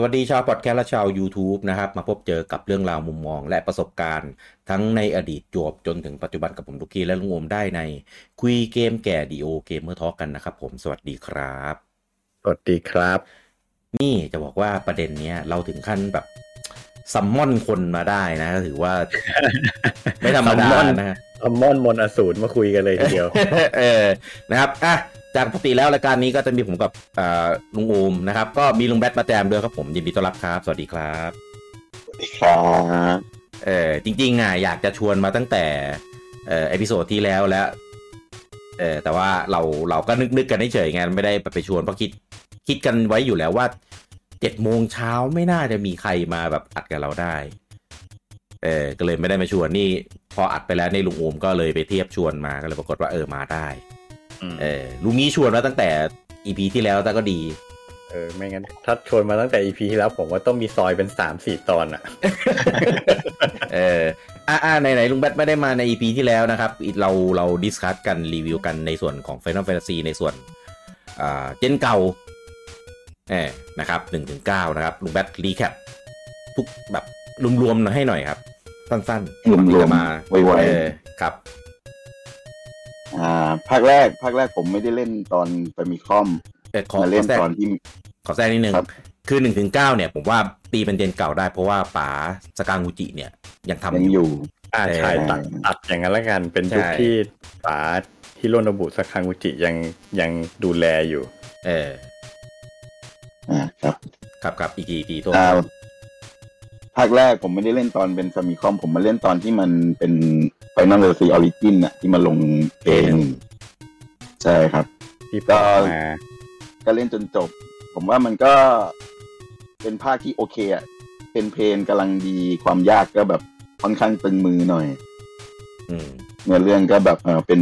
สวัสดีชาวพอดแคสต์และชาว YouTube นะครับ มาพบเจอกับเรื่องราวมุมมอง และประสบการณ์ ทั้งในอดีตจวบจนถึงปัจจุบันกับผมทุกคีและลุงโอมได้ใน คุยเกมแก่ The Old Gamer Talk กันนะครับผมสวัสดีครับ สวัสดีครับ นี่จะบอกว่าประเด็นเนี้ยเราถึงขั้นแบบ summon คนมาได้นะถือว่า ไม่ธรรมดา summon นะฮะ summon มนต์อสูรมาคุยกันเลยทีเดียวเออนะครับอะ จากปกติแล้วรายการนี้ก็จะมีผมกับอ่าลุงโอมนะครับ ก็มีลุงแบทมาแจมด้วยครับผมยินดีต้อนรับครับ สวัสดีครับสวัสดีครับเออจริงๆอะอยากจะชวนมาตั้งแต่เอ่อ episode ที่แล้วแล้วเออแต่ว่าเราเราก็นึกนึกกันเฉยๆไงไม่ได้ไปชวนเพราะคิดคิดกันไว้อยู่แล้วว่าเจ็ดโมงเช้าไม่น่าจะมีใครมาแบบอัดกับเราได้เออก็เลยไม่ได้มาชวนนี่ พออัดไปแล้วในลุงโอมก็เลยไปเทียบชวนมาก็เลยปรากฏว่าเออมาได้ เออลุงนี้ชวนมาตั้งแต่ EP ที่แล้วแต่ก็ดีเออไม่งั้นถ้าชวนมาตั้งแต่ EP ที่แล้วผมว่าต้องมีซอยเป็นสามสี่ตอนอะเอออ่าอ่าไหนไหนลุงแบทไม่ได้มาใน EP ที่แล้วนะครับอีเราเรา discuss กันรีวิวกันในส่วนของ Final Fantasy ในส่วนอ่า gen เก่าเออนะครับหนึ่งถึงเก้านะครับลุงแบท recap ทุกแบบรวมๆหน่อยให้หน่อยครับ สั้นๆรวมๆก่อนที่จะมาไวๆเออครับ อ่าภาคแรกภาคแรกผมไม่ได้เล่นตอนไปมีคอมเออขอมาขเล่อนแทรกตอนที่ ขอแทรกนิดนึง ครับ คือหนึ่งถึงเก้าเนี่ย ผมว่าปีเป็นเจนเก่าได้ เพราะว่าป๋าสกางูจิเนี่ย ยังทำยังอยู่ อ่าใช่เออตัดตัดอย่างนั้นละกันเป็นยุคใช่ ที่ป๋าฮิโรโนบุสคังุจิยังยังดูแลอยู่ เอออ่าครับ ครับครับอีกทีอีกทีโทษอ่า ภาคแรกผมไม่ได้เล่นตอนเป็นฟามิคอม ผมมาเล่นตอนที่มันเป็นไฟนอลเ r อร์ซีออริจินอะที่มาลงเพลงใช่ครับที่ก็ป๋ามาก็เล่นจนจบ ผมว่ามันก็เป็นภาคที่โอเคอะเป็นเพลงกำลังดีความยากก็แบบค่อนข้างตึงมือหน่อยอืมเนื้อเรื่องก็แบบเออเป็น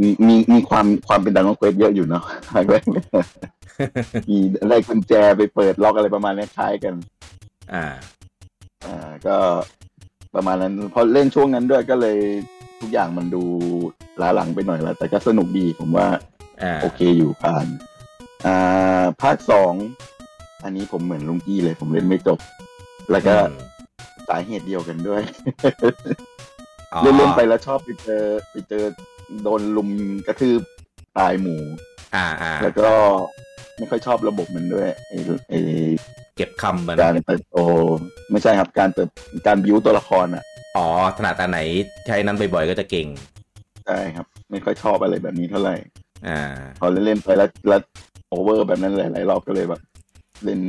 มีมีมีความความเป็นดังของเควสเยอะอยู่เนาะภาคแรกเนี่ยมีอะไรกุญแจไปเปิดล็อกอะไรประมาณนี้คล้ายกัน อ่า อ่าก็ประมาณนั้นพอเล่นช่วงนั้นด้วยก็เลยทุกอย่างมันดูล้าหลังไปหน่อยแล้วแต่ก็สนุกดีผมว่าอ่าโอเคอยู่ผ่านอ่าภาคสองอันนี้ผมเหมือนลุงกี้เลยผมเล่นไม่จบ แล้วก็อืมสาเหตุเดียวกันด้วย อ๋อเล่นๆไปแล้วชอบไปเจอไปเจอโดนลุมกระทืบตายหมูอ่าอ่าแล้วก็ไม่ค่อยชอบระบบมันด้วยไอ้ไอ้เก็บคำมันการเติบโตไม่ใช่ครับการเติบการบิวตัวละครอะอ๋อถนัดอันไหนใช้นั้นบ่อยๆก็จะเก่งใช่ครับ ไม่ค่อยชอบอะไรแบบนี้เท่าไหร่ อ่า พอเล่นๆไปแล้วแล้วโอเวอร์แบบนั้นหลายๆรอบก็เลยแบบ เล่น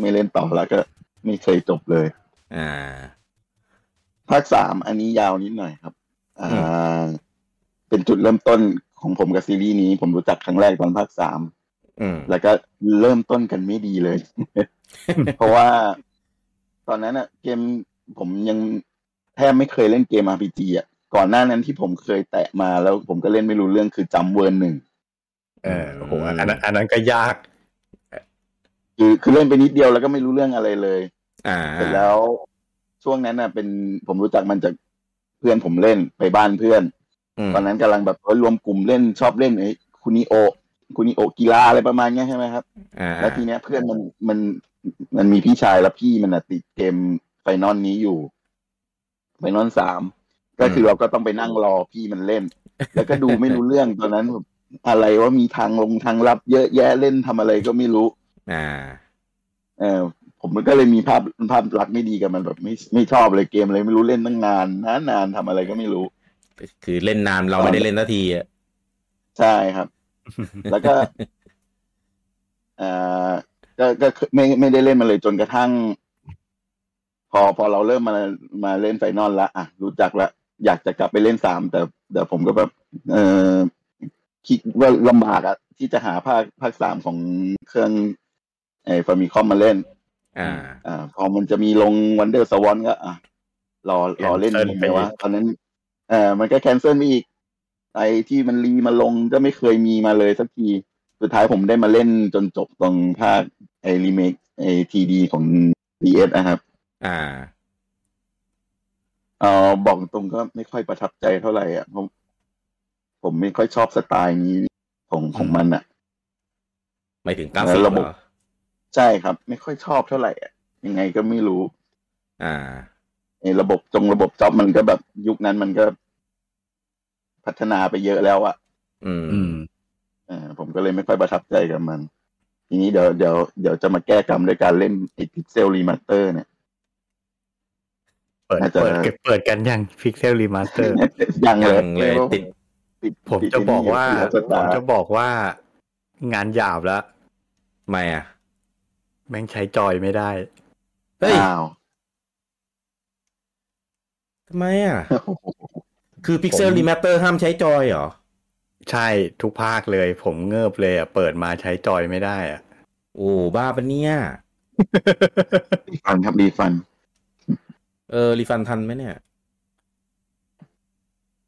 ไม่เล่นต่อแล้วก็ไม่เคยจบเลย อ่าภาคสามอันนี้ยาวนิดหน่อยครับ อ่าอืเป็นจุดเริ่มต้นของผมกับซีรีส์นี้ ผมรู้จักครั้งแรกตอนภาคสามอืมแล้วก็เริ่มต้นกันไม่ดีเลยเพราะว่าตอนนั้นอะเกมผมยังแทบไม่เคยเล่นเกม RPG อะก่อนหน้านั้นที่ผมเคยแตะมาแล้วผมก็เล่นไม่รู้เรื่องคือจำเวิร์นหนึ่งเออโอ้โหอันนั้นอันนั้นก็ยาก คือคือเล่นไปนิดเดียวแล้วก็ไม่รู้เรื่องอะไรเลย อ่าเสร็จแล้วช่วงนั้นน่ะ เป็นผมรู้จักมันจากเพื่อนผมเล่นไปบ้านเพื่อนตอนนั้นกำลังแบบเอ้ยรวมกลุ่มเล่นชอบเล่นไอ้คุนิโอ คุนิโอกีฬาอะไรประมาณเนี้ยใช่ไหมครับอ่าแล้วทีเนี้ยเพื่อนมันมันมันมีพี่ชายแล้วพี่มันน่ะติดเกม Final นี้อยู่ Final สามก็คือเราก็ต้องไปนั่งรอพี่มันเล่น แล้วก็ดูไม่รู้เรื่องตอนนั้นแบบอะไรว่ามีทางลงทางลับเยอะแยะเล่นทำอะไรก็ไม่รู้ อ่า เออผมก็เลยมีภาพภาพลักษณ์ไม่ดีกับมันแบบไม่ไม่ชอบเลยเกมอะไรไม่รู้เล่นตั้งนานนานนานทำอะไรก็ไม่รู้ คือเล่นนานเราไม่ได้เล่นนาทีอะใช่ครับ แล้วก็อ่าก็ก็ไม่ไม่ได้เล่นมาเลยจนกระทั่ง พอพอเราเริ่มมามาเล่นไฟนอลละอะรู้จักละอยากจะกลับไปเล่นสามแต่แต่ผมก็แบบ เออคิดว่าลำบากอะที่จะหาภาคภาคสามของเครื่องไอ้ Famicom มาเล่น อ่า อ่า พอมันจะมีลง WonderSwan ก็ อะรอรอเล่น cancel ยังไปไงอีกวะตอนนั้น เออมันก็ cancel ไปอีก ไอที่มัน re มาลงก็ไม่เคยมีมาเลยสักที สุดท้ายผมได้มาเล่นจนจบตรงภาคไอรีเมคไอ 3D ของ DS นะครับ อ่าเออบอกตรงก็ไม่ค่อยประทับใจเท่าไหร่อะผมผมไม่ค่อยชอบสไตล์นี้ของของมันอะหมายถึงกราฟิกระบบเหรอใช่ครับ ไม่ค่อยชอบเท่าไหร่อะยังไงก็ไม่รู้ อ่าไอ้ระบบ job ระบบ job มันก็แบบยุคนั้นมันก็ พัฒนาไปเยอะแล้วอะอืมอืมอ่าผมก็เลยไม่ค่อยประทับใจกับมัน ทีนี้เดี๋ยวเดี๋ยวเดี๋ยวจะมาแก้กรรมด้วยการเล่นไอ้ Pixel Remaster เนี่ยเปิดน่าจะเปิดเก็บเปิดกันยังพิกเซลรีมาสเตอร์ยังเลยยังเลยติดติดผมจะบอกว่าติดผสตามร์จะบอกว่างานหยาบแล้วไม่อะ แม่งใช้จอยไม่ได้เฮ้ยอ้าวทำไมอะ คือ Pixel ผม Remaster ห้ามใช้จอยเหรอ ใช่ทุกภาคเลย ผมเงิบเลยอะ เปิดมาใช้จอยไม่ได้อะ โอ้บ้าปะเนี่ย refund ครับ refund เออ refund ทันไหมเนี่ย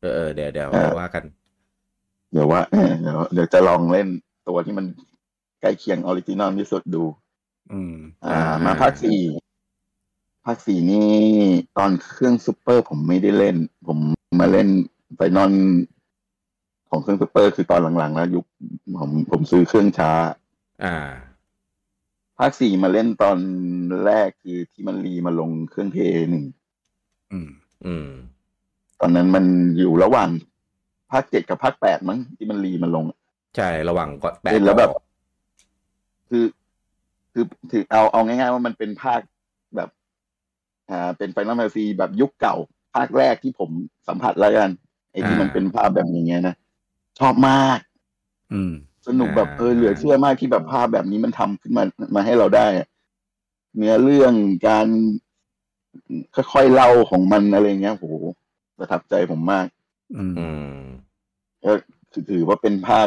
เออเออเดี๋ยวเดี๋ยวเออว่ากัน เดี๋ยวว่าเออเดี๋ยวเดี๋ยวจะลองเล่นตัวที่มันใกล้เคียง original ที่สุดดู อืม อ่าอ่ามมาภาคสี่ภาคสี่นี่ตอนเครื่องซูเปอร์ผมไม่ได้เล่น ผม มาเล่น Final ของเครื่องซูเปอร์คือตอนหลังๆ แล้วยุคผมผมซื้อเครื่องช้า อ่า ภาคสี่มาเล่นตอนแรกคือที่มัน re มาลงเครื่อง Play หนึ่งอืม อืม ตอนนั้นมันอยู่ระหว่างภาคเจ็ดกับภาคแปดมั้งที่มัน re มาลง ใช่ ระหว่างก่อนแปดเล่นแล้วแบบ คือ คือถือเอาเอาง่ายๆว่ามันเป็นภาคแบบ อ่า เป็น Final Fantasy แบบยุคเก่า ภาคแรกที่ผมสัมผัสแล้วกันไอ้ที่มันเป็นภาพแบบอย่างเงี้ยนะชอบมาก อืม สนุกแบบเออเหลือเชื่อมากที่แบบภาพแบบนี้มันทำขึ้นมามาให้เราได้อะเนื้อเรื่องการค่อยๆเล่าของมันอะไรเงี้ยโหประทับใจผมมาก อืมอืมก็คือถือว่าเป็นภาค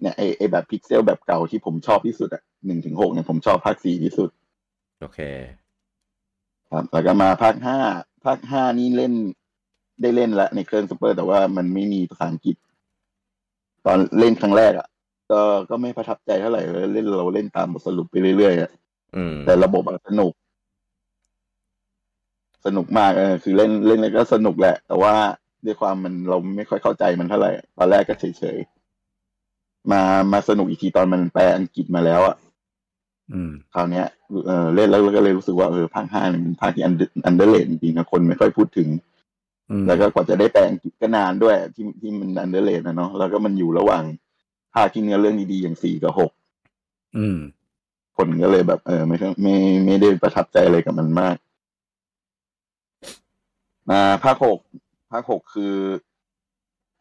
เนี่ยไอไอแบบพิกเซลแบบเก่าที่ผมชอบที่สุดอะหนึ่งถึงหกเนี่ยผมชอบภาคสี่ที่สุด โอเค ครับ แล้วก็มาภาคห้า ภาคห้านี่เล่นได้เล่นละในเครื่องซูเปอร์ แต่ว่ามันไม่มีภาษาอังกฤษ ตอนเล่นครั้งแรกอะก็ก็ไม่ประทับใจเท่าไหร่เลยเล่นเราเล่นตามบทสรุปไปเรื่อยๆอะอืมแต่ระบบอะสนุก สนุกมากเออคือเล่นเล่นแล้วก็สนุกแหละ แต่ว่าด้วยความมันเราไม่ค่อยเข้าใจมันเท่าไหร่ ตอนแรกก็เฉยๆมามาสนุกอีกทีตอนมันแปลอังกฤษมาแล้วอะอืม คราวเนี้ยเออเล่นแล้วก็เลยรู้สึกว่าเออภาคห้าเนี่ยเป็นภาคที่อัน underrated จริงๆนะคนไม่ค่อยพูดถึงอืมแล้วก็กว่าจะได้แปลอังกฤษก็นานด้วยที่ที่มัน underrated นะเนาะแล้วก็มันอยู่ระหว่างภาคที่เนื้อเรื่องดีๆอย่างสี่กับหกอืมคนก็เลยแบบ เออไม่ค่อยไม่ไม่ได้ประทับใจอะไรกับมันมากมาภาคหกภาคหกคือ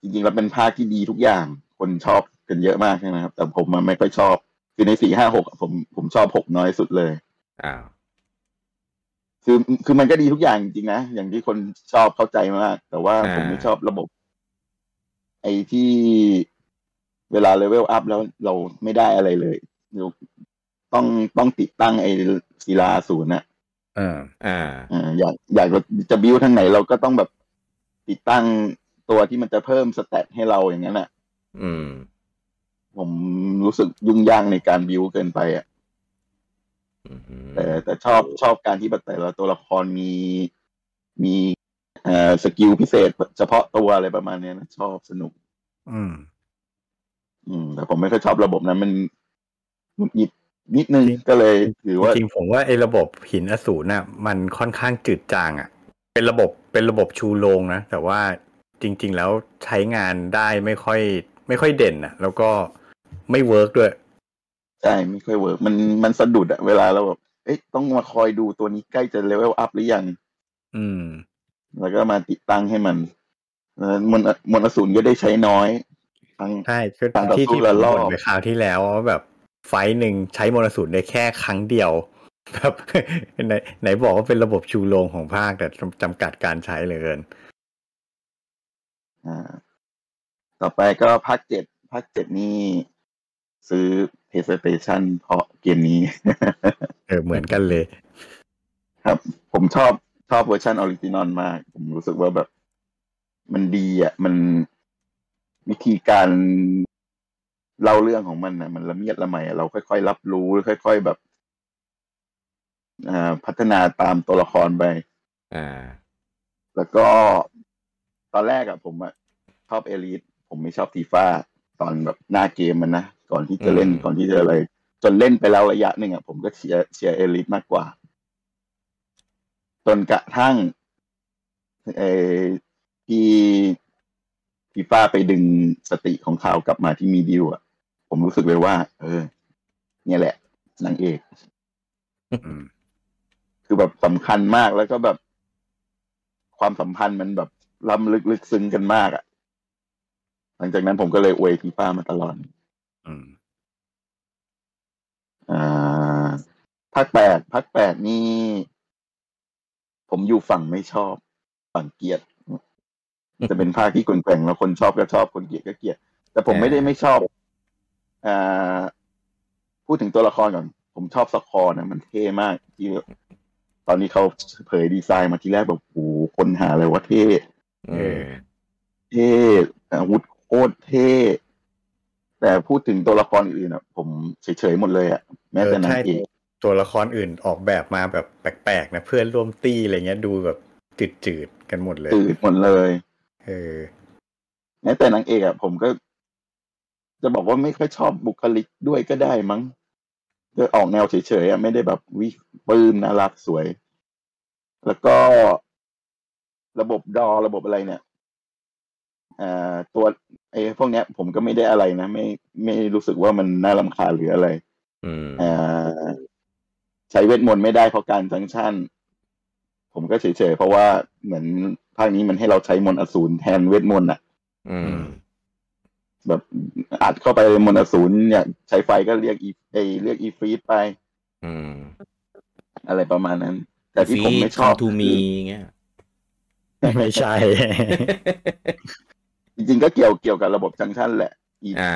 จริงๆแล้วเป็นภาคที่ดีทุกอย่าง คนชอบกันเยอะมากใช่ไหมครับ แต่ผมมันไม่ค่อยชอบ คือในสี่ห้าหกผมผมชอบหกน้อยสุดเลยอ้าวคือคือมันก็ดีทุกอย่างจริงๆนะอย่างที่คนชอบเข้าใจมาก แต่ว่าผมไม่ชอบระบบ ไอ้ที่เวลาเลเวลอัพแล้วเราไม่ได้อะไรเลยเราต้องต้องติดตั้งไอ้ศิลาศูนย์นะอ่าอ่าอ่าอยากอยากจะบิวทางไหนเราก็ต้องแบบติดตั้งตัวที่มันจะเพิ่ม stat ให้เราอย่างนั้นแหละอืม ผมรู้สึกยุ่งยากในการบิวเกินไปอะอืมแต่แต่ชอบชอบการที่แบบแต่ละตัวละครมีมีเอ่อ skill พิเศษ เฉพาะตัวอะไรประมาณเนี้ยนะชอบสนุก อืม อืม แต่ผมไม่ค่อยชอบระบบนั้นมันหงุดหงิดนิดนึงจริงก็เลยถือว่าจริงๆผมว่าไอ้ระบบหินอสูรน่ะ มันค่อนข้างจืดจางอะ เป็นระบบเป็นระบบชูโรงนะ แต่ว่าจริง ๆ แล้วใช้งานได้ไม่ค่อย ไม่ค่อยเด่นอะ แล้วก็ ไม่ work ด้วย ใช่ไม่ค่อย workมันมันสะดุดอะเวลาเราแบบเอ๊ะต้องมาคอยดูตัวนี้ใกล้จะ level up หรือยัง อืม แล้วก็มาติดตั้งให้มันเออมนมนต์อสูรก็ได้ใช้น้อยทั้งใช่คือต่างต่อที่สู้ที่ละผมรอบบ่นไปคราวที่แล้วว่าแบบ fight หนึ่งใช้มนต์อสูรได้แค่ครั้งเดียวแบบไหนไหนบอกว่าเป็นระบบชูโรงของภาคแต่จำกัดการใช้เหลือเกินอ่าต่อไปก็ภาคเจ็ดภาคเจ็ดนี่ ซื้อ PlayStation เพราะเกมนี้ เออเหมือนกันเลย ครับ ผมชอบชอบ version original มาก ผมรู้สึกว่าแบบ มันดีอะ มันวิธีการเล่าเรื่องของมันนะมันละเมียดละไมอะเราค่อยๆรับรู้ ค่อย ๆแบบอ่าพัฒนาตามตัวละครไป อ่า แล้วก็ตอนแรกอะผมอะชอบเอลิทผมไม่ชอบฟีฟ่าตอนแบบหน้าเกมมันนะ ก่อนที่จะเล่นอืมก่อนที่จะอะไร จนเล่นไปแล้วระยะหนึ่งอะผมก็เชียร์เชียร์เอลิทมากกว่า จนกระทั่งเออที่ฟีฟ่าไปดึงสติของข่าวกลับมาที่มีดิวอะ ผมรู้สึกเลยว่า เออ เนี่ยแหละนางเอกอืมคือแบบสำคัญมากแล้วก็แบบ ความสัมพันธ์มันแบบล้ำลึกลึกซึ้งกันมากอะ่ะ หลังจากนั้นผมก็เลยอวยฟีฟ่ามาตลอด อืมอ่าภาคแปดภาคแปดนี่ ผมอยู่ฝั่งไม่ชอบฝั่งเกลียดจะเป็นภาคที่คนแกว่งแล้วคนชอบก็ชอบคนเกลียดก็เกลียด แต่ผมไม่ได้ไม่ชอบอ่าพูดถึงตัวละครก่อน ผมชอบสคอร์นะมันเท่มากที่ตอนนี้เขาเผยดีไซน์มาทีแรกแบบโอ้โหคนหาเลยว่าเท่เออเท่อาวุธโคตรเท่ แต่พูดถึงตัวละครอื่นๆอะ ผมเฉยๆหมดเลยอะแม้แต่นางเอกตัวละครอื่นออกแบบมาแบบแปลกๆนะเพื่อนร่วมตี้อะไรเงี้ยดูแบบจืดๆกันหมดเลยตื่นหมดเลยเออแม้แต่นางเอกอะผมก็ จะบอกว่าไม่ค่อยชอบบุคลิกด้วยก็ได้มั้งจะออกแนวเฉยๆอะไม่ได้แบบวิปลื้มน่ารักสวย แล้วก็ระบบดอระบบอะไรเนี่ย อ่าตัวไอ้พวกเนี้ย ผมก็ไม่ได้อะไรนะ ไม่ไม่รู้สึกว่ามันน่ารำคาญหรืออะไรอืมอ่าใช้เวทมนต์ไม่ได้เพราะการจังชั่น ผมก็เฉยๆเพราะว่าเหมือนภาคนี้มันให้เราใช้มนต์อสูรแทนเวทมนต์อะอืมแบบอัดเข้าไปมนต์อสูรเนี่ยใช้ไฟก็เรียกอีเอยเรียกอีฟรีดไปอืมอะไรประมาณนั้น แต่ที่ผมไม่ชอบทูมีเงี้ยไม่ใช่ จริงๆ ก็เกี่ยวเกี่ยวกับระบบจังชั่นแหละอีอ่า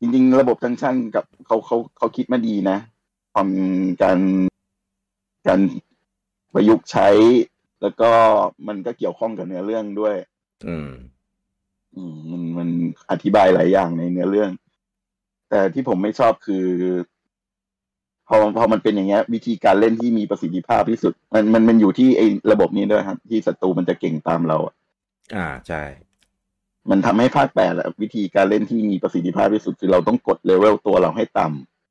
จริง ๆ ระบบจังชั่นกับเขาเขาเขาคิดมาดีนะความการการประยุกต์ใช้ แล้วก็มันก็เกี่ยวข้องกับเนื้อเรื่องด้วย อืม อืมมันมันอธิบายหลายอย่างในเนื้อเรื่อง แต่ที่ผมไม่ชอบคือ พอพอมันเป็นอย่างเงี้ย วิธีการเล่นที่มีประสิทธิภาพที่สุด มันมันมันอยู่ที่ไอ้ระบบนี้ด้วยครับ ที่ศัตรูมันจะเก่งตามเราอะอ่าใช่ มันทำให้ภาคแปดอะวิธีการเล่นที่มีประสิทธิภาพที่สุดคือเราต้องกดเลเวลตัวเราให้ต่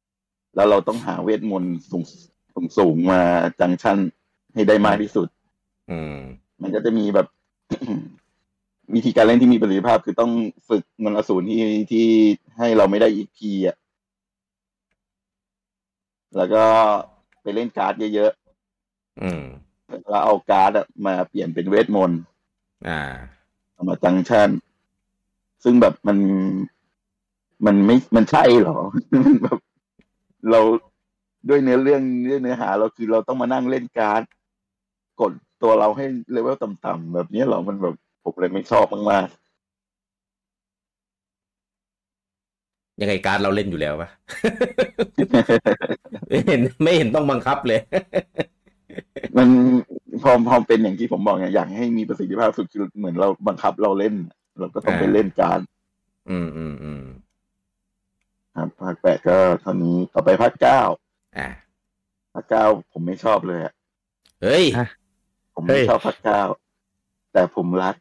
ำแล้วเราต้องหาเวทมนต์สูงสูงสูงมาจังชั่นให้ได้มากที่สุด อืม มันก็จะมีแบบ วิธีการเล่นที่มีประสิทธิภาพคือต้องฝึกมนต์อสูรที่ที่ให้เราไม่ได้ EXP อะแล้วก็ไปเล่นการ์ดเยอะอืมๆแล้วเอาการ์ดอะมาเปลี่ยนเป็นเวทมนต์ อ่า เอามา junction ซึ่งแบบมันมันไม่มันใช่เหรอมันแบบเราด้วยเนื้อเรื่องด้วยเนื้อหา เราคือเราต้องมานั่งเล่นการ์ดกดตัวเราให้เลเวลต่ำๆแบบนี้เหรอมันแบบผมเลยไม่ชอบมากยังไงการดเราเล่นอยู่แล้วปะๆไม่เห็นไม่เห็นต้องบังคับเลย มันพอพอเป็นอย่างที่ผมบอกไงอยากให้มีประสิทธิภาพสุดคือเหมือนเราบังคับเราเล่น เราก็ต้องไปอ่าเล่นการดอืมอืมอืมครับภาคแปดก็เท่านี้ต่อไปภาคเก้าอ่าภาคเก้าผมไม่ชอบเลยอะเฮ้ยฮะผมไม่เฮ้ยชอบภาคเก้าแต่ผมรัก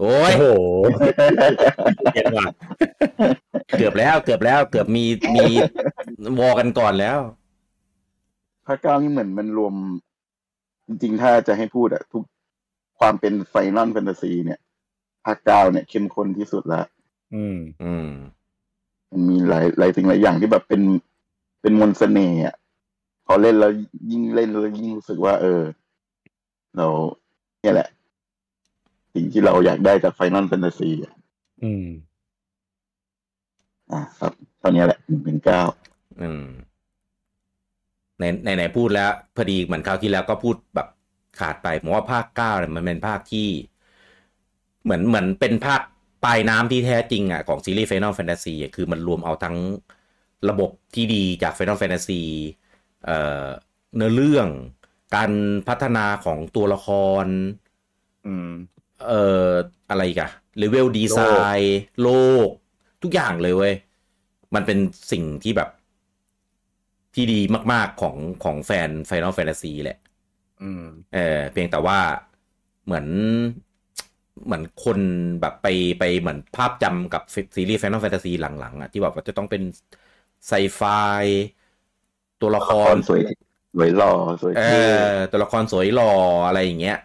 โอ้ยโอ้โหเก็บว่ะเกือบแล้ว เกือบแล้ว เกือบมีมีวอกันก่อนแล้วภาคเก้านี่เหมือนมันรวม จริงๆ ถ้าจะให้พูดอะทุกความเป็นไฟนอลแฟนตาซีเนี่ย ภาคเก้าเนี่ยเข้มข้นที่สุดละอืม อืม มันมีหลายหลายสิ่งหลายอย่างที่แบบเป็นเป็นมนต์เสน่ห์อะพอเล่นแล้วยิ่งเล่นแล้วยิ่งรู้สึกว่า เออ เรา เนี่ยแหละ สิ่งที่เราอยากได้จากไฟนอลแฟนตาซีอืม อะครับเท่านี้แหละหนึ่งเป็นเก้าอืมในในไหนพูดแล้ว พอดีเหมือนคราวที่แล้วก็พูดแบบขาดไปผมว่าภาคเก้าเนี่ยมันเป็นภาคที่ เหมือนเหมือนเป็นภาคปลายน้ำที่แท้จริงอะของซีรีส์ Final Fantasy อะคือมันรวมเอาทั้งระบบที่ดีจาก Final Fantasy เอ่อเนื้อเรื่องการพัฒนาของตัวละคร อืม เอ่ออะไรอีกัน level design โลก ทุกอย่างเลยเว้ย มันเป็นสิ่งที่แบบ ที่ดีมาก ๆ ของของแฟน Final Fantasy แหละ อืม เออเพียงแต่ว่าเหมือน เหมือนคนแบบไปไปเหมือนภาพจำกับซีรีส์ Final Fantasy หลังๆอะที่แบบว่าจะต้องเป็นไซไฟตัวละคละครรสวยสวยหล่อสวยเอเท่อตัวละครสวยหล่ออะไรอย่างเงี้ย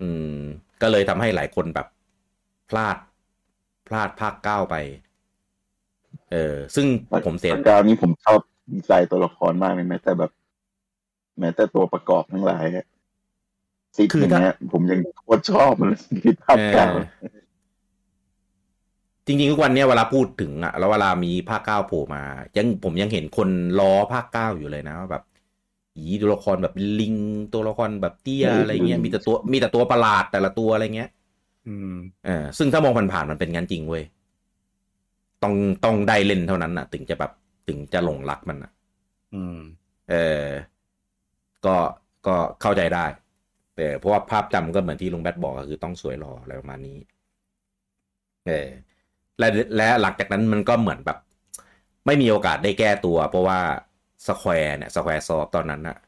อืม ก็เลยทำให้หลายคนแบบพลาดพลาดภาคเก้าไป เออ ซึ่งผมเสียภาคเก้านี่ผมชอบดีไซน์ตัวละครมากเลยแม้แต่แบบ แม้แต่ตัวประกอบทั้งหลาย อะซิกคืออย่างถ้าเงี้ยผมยังโคตรชอบมันเลยที่ภาคเอเก้าอจริงๆทุกวันเนี้ยเวลาพูดถึงอะแล้วเวลามีภาคเก้าโผล่มา ยังผมยังเห็นคนล้อภาคเก้าอยู่เลยนะว่าแบบอีตัวละครแบบลิงตัวละครแบบเตี้ยอะไรเงี้ยมีแต่ตัวมีแต่ตัวประหลาดแต่ละตัวอะไรเงี้ย อืมเออซึ่งถ้ามองผ่านๆมันเป็นงั้นจริงเว้ยต้องต้องได้เล่นเท่านั้นน่ะถึงจะแบบถึงจะหลงรักมันน่ะอืม เออก็ก็เข้าใจได้ เออเพราะว่าภาพจำก็เหมือนที่ลุงแบทบอกก็คือต้องสวยหล่ออะไรประมาณนี้เออและและหลังจากนั้นมันก็เหมือนแบบ ไม่มีโอกาสได้แก้ตัว เพราะว่า Square เนี่ย Squaresoft ตอนนั้นน่ะ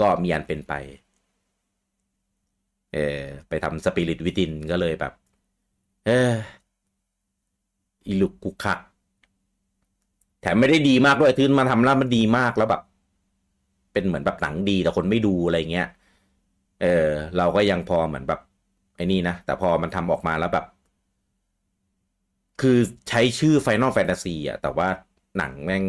ก็มีอันเป็นไปเออไปทำ Spirits Within ก็เลยแบบ เอออีลุกกุกคักแถมไม่ได้ดีมากด้วยทืนมาทำแล้วมันดีมากแล้วแบบ เป็นเหมือนแบบหนังดีแต่คนไม่ดูอะไรเงี้ย เออเราก็ยังพอเหมือนแบบไอ้นี่นะ แต่พอมันทำออกมาแล้วแบบ คือใช้ชื่อ Final Fantasy อะ แต่ว่าหนังแม่ง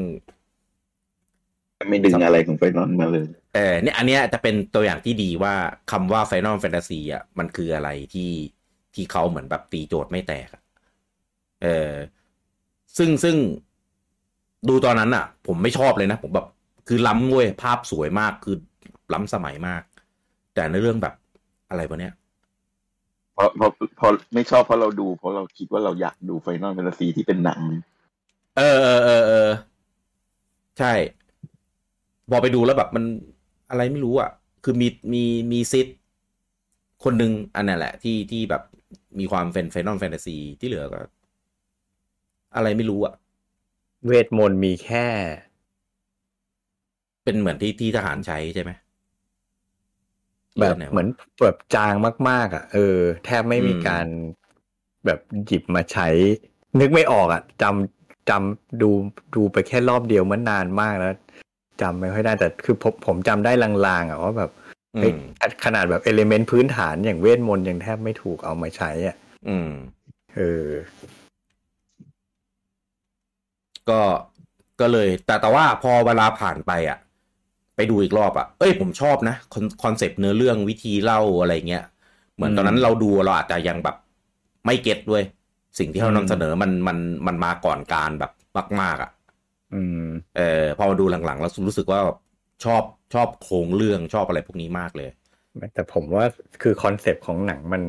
ไม่ดึงอะไรของไฟนอลมาเลย เออเนี่ยอันเนี้ยจะเป็นตัวอย่างที่ดีว่าคำว่า Final Fantasy อะ มันคืออะไรที่ที่เขาเหมือนแบบตีโจทย์ไม่แตกอะเออซึ่งซึ่งดูตอนนั้นอะ ผมไม่ชอบเลยนะ ผมแบบ คือล้ำเว้ยภาพสวยมากคือล้ำสมัยมาก แต่ในเรื่องแบบอะไรวะเนี้ยเพราะเพราะเพราะไม่ชอบเพราะเราดูเพราะเราคิดว่าเราอยากดูไฟนอลแฟนตาซีที่เป็นหนัง เออเออเออเออใช่พอไปดูแล้วแบบมันอะไรไม่รู้อะ คือมีมีมีซิดคนหนึ่งอันนั้นแหละ ที่ที่แบบมีความเป็นไฟนอลแฟนตาซีที่เหลือก็ อะไรไม่รู้อะ เวทมนต์มีแค่ เป็นเหมือนที่ที่ทหารใช้ใช่ไหม แบบที่ไหวะเหมือนแบบจางมาก ๆ อะ เออ แทบไม่มีอืมการแบบหยิบมาใช้ นึกไม่ออกอะจำจำดูดูไปแค่รอบเดียวมันนานมากแล้วจำไม่ค่อยได้แต่คือผมผมจำได้ลางๆอะว่าแบบอืเฮ้ยมขนาดแบบ element พื้นฐานอย่างเวทมนต์ยังแทบไม่ถูกเอามาใช้อะ อืม เออ ก็ก็เลย แต่แต่ว่าพอเวลาผ่านไปอะ ไปดูอีกรอบอะ เอ้ยผมชอบนะคอน concept เนื้อเรื่องวิธีเล่าอะไรเงี้ย เหมือนตอนนั้นอืมเราดูเราอาจจะยังแบบไม่ get ด้วย สิ่งที่เขาอืมนำเสนอมันมันมันมาก่อนการแบบมาก ๆอะอืมเออพอมาดูหลังๆแล้วรู้สึกว่าชอบชอบโครงเรื่องชอบอะไรพวกนี้มากเลย แต่ผมว่าคือ concept ของหนังมัน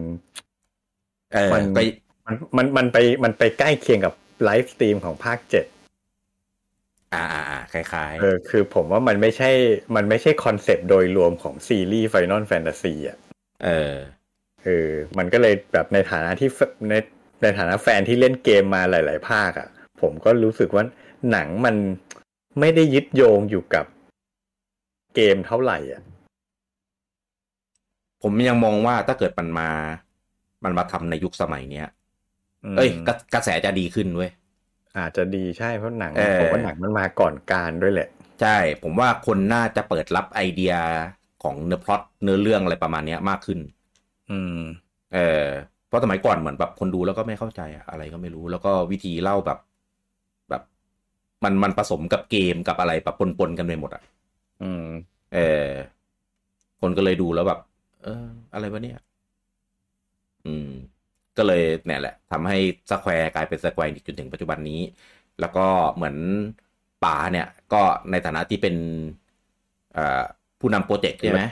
เออมันก็มันมันมันไปมันไปใกล้เคียงกับ Lifestream ของภาคเจ็ด อ่าอ่าอ่าคล้ายเออคือผมว่ามันไม่ใช่ มันไม่ใช่ concept โดยรวมของซีรีส์ Final Fantasy อะๆเออเออมันก็เลยแบบในฐานะที่แฟในในฐานะแฟนที่เล่นเกมมาหลาย ๆ ภาคอะ ผมก็รู้สึกว่าหนังมันไม่ได้ยึดโยงอยู่กับเกมเท่าไหร่อะ ผมยังมองว่าถ้าเกิดมันมา มันมาทำในยุคสมัยเนี้ยมเอ้ยกระกระแสจะดีขึ้นเว้ย อาจจะดีใช่เพราะหนังเออผมว่าหนังมันมาก่อนการด้วยแหละ ใช่ ผมว่าคนน่าจะเปิดรับไอเดียของเนื้อพล็อตเนื้อเรื่องอะไรประมาณเนี้ยมากขึ้น อืม เออเพราะสมัยก่อนเหมือนแบบคนดูแล้วก็ไม่เข้าใจอะอะไรก็ไม่รู้ แล้วก็วิธีเล่าแบบ แบบ มันมันผสมกับเกมกับอะไรแบบปนๆกันไปหมดอะอืม เออคนก็เลยดูแล้วแบบ เออ อะไรวะเนี่ย อืม ก็เลยเนี่ยแหละทำให้สแควร์กลายเป็นสแควร์จนถึงปัจจุบันนี้ แล้วก็เหมือนป๋าเนี่ย ก็ในฐานะที่เป็นเอ่อผู้นำ project ใช่ไหม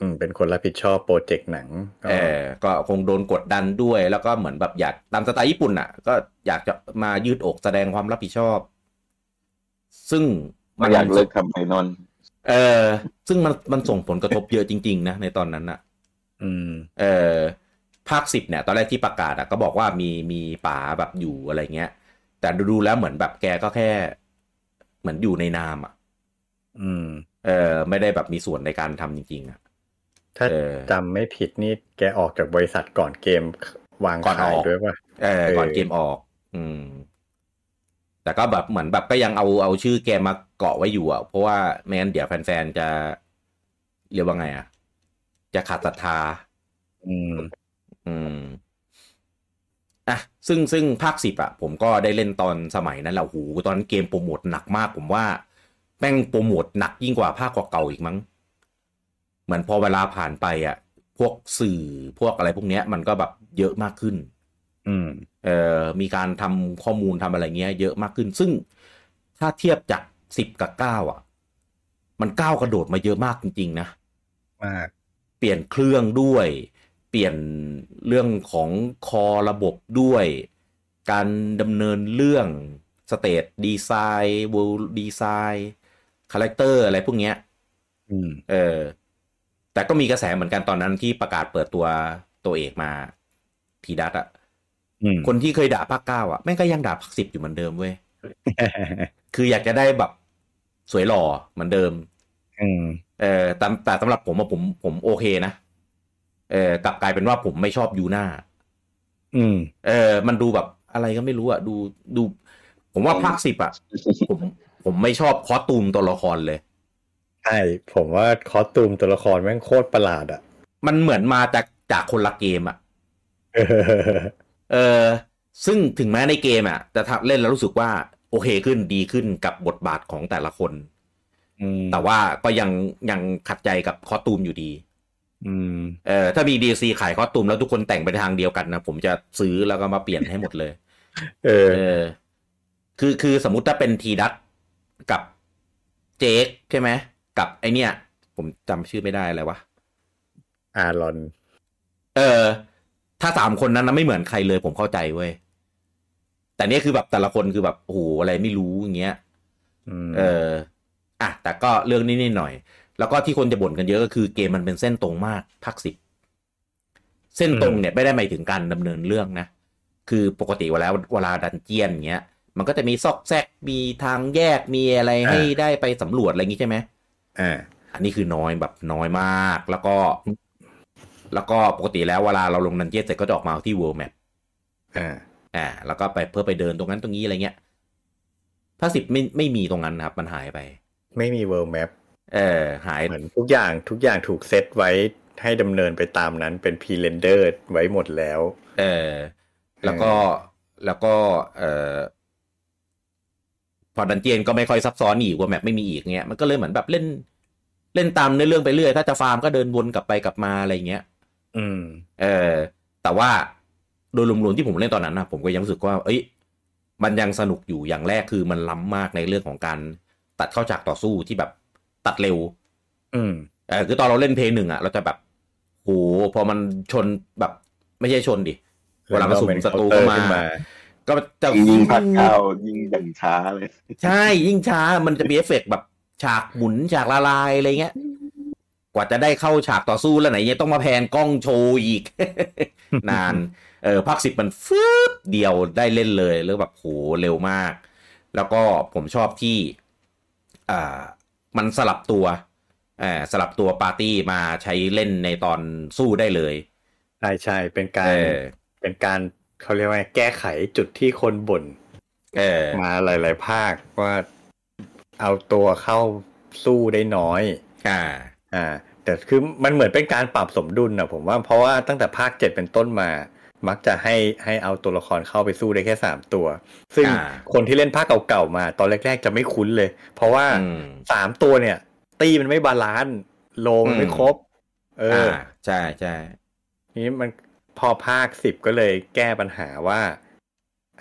อืมเป็นคนรับผิดชอบ projectังก็เออก็คงโดนกดดันด้วย แล้วก็เหมือนแบบอยากตามสไตล์ญี่ปุ่นอะ ก็อยากจะมายืดอกแสดงความรับผิดชอบ ซึ่งมันอยากเลิกทำ Final เออ ซึ่งมันมันส่งผลกระทบเยอะจริง ๆ นะในตอนนั้นอะ อืม เออ ภาคสิบเนี่ยตอนแรกที่ประกาศอะก็บอกว่ามีมีป๋าแบบอยู่อะไรเงี้ย แต่ดูๆแล้วเหมือนแบบแกก็แค่ เหมือนอยู่ในนามอะอืม เออไม่ได้แบบมีส่วนในการทำจริง ๆอะถ้าเออจำไม่ผิดนี่แกออกจากบริษัทก่อนเกมวางก่อนอขายอกด้วยป่ะเออเออก่อนเกมออก อืมแแต่ก็แบบเหมือนแบบก็ยังเอาเอาชื่อแกมาเกาะไว้อยู่อะ เพราะว่าไม่งั้นเดี๋ยวแฟนๆจะเรียกว่าไงอะ จะขาดศรัทธา อืมอืมอะซึ่งซึ่งภาคสิบอะ ผมก็ได้เล่นตอนสมัยนั้นแหละโอ้โหตอนนั้นเกมโปรโมทหนักมาก ผมว่าแม่งโปรโมทหนักยิ่งกว่าภาคเก่าๆอีกมั้ง เหมือนพอเวลาผ่านไปอะ พวกสื่อพวกอะไรพวกเนี้ย มันก็แบบเยอะมากขึ้น อืม เอ่อมีการทำข้อมูลทำอะไรเงี้ย เยอะมากขึ้น ซึ่งถ้าเทียบจากสิบกับเก้าอะ มันก้าวกระโดดมาเยอะมากจริงๆนะมากเปลี่ยนเครื่องด้วย เปลี่ยนเรื่องของคอระบบด้วย การดำเนินเรื่อง stage design level design character อะไรพวกเนี้ยอืมเออ แต่ก็มีกระแสเหมือนกันตอนนั้นที่ประกาศเปิดตัวตัวเอกมา Tidus อะอืมคนที่เคยด่าภาคเก้าอะแม่งก็ยังด่าภาคสิบอยู่เหมือนเดิมเว้ย คืออยากจะได้แบบสวยหล่อเหมือนเดิมอืมเออแต่แต่สำหรับผมอะผมผมโอเคนะ เออกลับกลายเป็นว่าผมไม่ชอบยูน่าอืม เออ มันดูแบบอะไรก็ไม่รู้อะดูดู ผมว่าภาคสิบอะผมผมไม่ชอบคอสตูมตัวละครเลยใช่ผมว่าคอสตูมตัวละครแม่งโคตรประหลาดอะมันเหมือนมาจากจากคนละเกมอะเออเออ ซึ่งถึงแม้ในเกมอะจะทำเล่นแล้วรู้สึกว่า โอเคขึ้นดีขึ้นกับบทบาทของแต่ละคนอืมแต่ว่าก็ยังยังขัดใจกับคอสตูมอยู่ดี อืมเออถ้ามี DLC ขายคอสตูมแล้วทุกคนแต่งไปทางเดียวกันนะผมจะซื้อแล้วก็มาเปลี่ยนให้หมดเลย เออเออคือคือสมมุติถ้าเป็นทีดัตกับเจคใช่ไหมกับไอเนี่ย ผมจำชื่อไม่ได้อะไรวะอารอน เออ ถ้าสามคนนั้นนะไม่เหมือนใครเลยผมเข้าใจเว้ย แต่เนี่ยคือแบบแต่ละคนคือแบบโอ้โหอะไรไม่รู้อย่างเงี้ยอืมเออ อะแต่ก็เรื่องนี้นิดหน่อย แล้วก็ที่คนจะบ่นกันเยอะก็คือเกมมันเป็นเส้นตรงมากภาคสิบเส้นตรงเนี่ยไม่ได้หมายถึงการดำเนินเรื่องนะ คือปกติเวลาเวลาดันเจียนเงี้ย มันก็จะมีซอกแซกมีทางแยกมีอะไรให้ได้ไปสำรวจอะไรอย่างงี้ใช่ไหมอ่าอันนี้คือน้อยแบบน้อยมาก แล้วก็ แล้วก็ปกติแล้วเวลาเราลงดันเจียนเสร็จก็จะออกมาที่ world map อ่าอ่าแล้วก็ไปเพื่อไปเดินตรงนั้นตรงนี้อะไรเงี้ยภาคสิบไม่ไม่มีตรงนั้นนะครับ มันหายไป ไม่มี world map เออหายเหมือนทุกอย่างทุกอย่างถูกเซตไว้ให้ดำเนินไปตามนั้นเป็น pre-render ไว้หมดแล้ว เออ แล้วก็แล้วก็เอ่อพอ dungeon ก็ไม่ค่อยซับซ้อนอีกว่า map ไม่มีอีกเงี้ยมันก็เลยเหมือนแบบเล่น เล่นตามเนื้อเรื่องไปเรื่อย ถ้าจะฟาร์มก็เดินวนกลับไปกลับมาอะไรเงี้ย อืม เออ แต่ว่าโดยรวมๆที่ผมเล่นตอนนั้นนะผมก็ยังรู้สึกว่า เอ้ย มันยังสนุกอยู่อย่างแรกคือมันล้ำมากในเรื่องของการตัดเข้าฉากต่อสู้ที่แบบ ตัดเร็ว อืมเออคือตอนเราเล่นเพลย์หนึ่งอะเราจะแบบโหพอมันชนแบบไม่ใช่ชนดิเวลามาสุ่มศัตรูเข้ามาขึ้นมาก็จะยิงภาคเก้ายิงอย่างช้าเลย ใช่ยิ่งช้ามันจะมีเอฟเฟกต์แบบฉากหมุนฉากละลายอะไรเงี้ย กว่าจะได้เข้าฉากต่อสู้แล้วไหนยังต้องมาแพนกล้องโชว์อีก นาน เออภาคสิบมันฟึบเดียวได้เล่นเลย แล้วแบบโหเร็วมาก แล้วก็ผมชอบที่ อ่า มันสลับตัวอ่าสลับตัวปาร์ตี้มาใช้เล่นในตอนสู้ได้เลย ใช่ใช่เป็นกาเอรอเป็นการเขาเรียกว่าแก้ไขจุดที่คนบ่นเออมาหลาย ๆ ภาคว่าเอาตัวเข้าสู้ได้น้อย อ่า อ่า แต่คือมันเหมือนเป็นการปรับสมดุลนะผมว่าเพราะว่าตั้งแต่ภาคเจ็ดเป็นต้นมา มักจะให้ให้เอาตัวละครเข้าไปสู้ได้แค่สามตัว ซึ่งอ่าคนที่เล่นภาคเก่าๆมา ตอนแรก ๆ จะไม่คุ้นเลย เพราะว่าอืมสามตัวเนี่ย ตีมันไม่บาลานซ์โลมันไม่อืมครบ เอออ่าอใช่ใช่ทีนี้มันพอภาคสิบก็เลยแก้ปัญหาว่า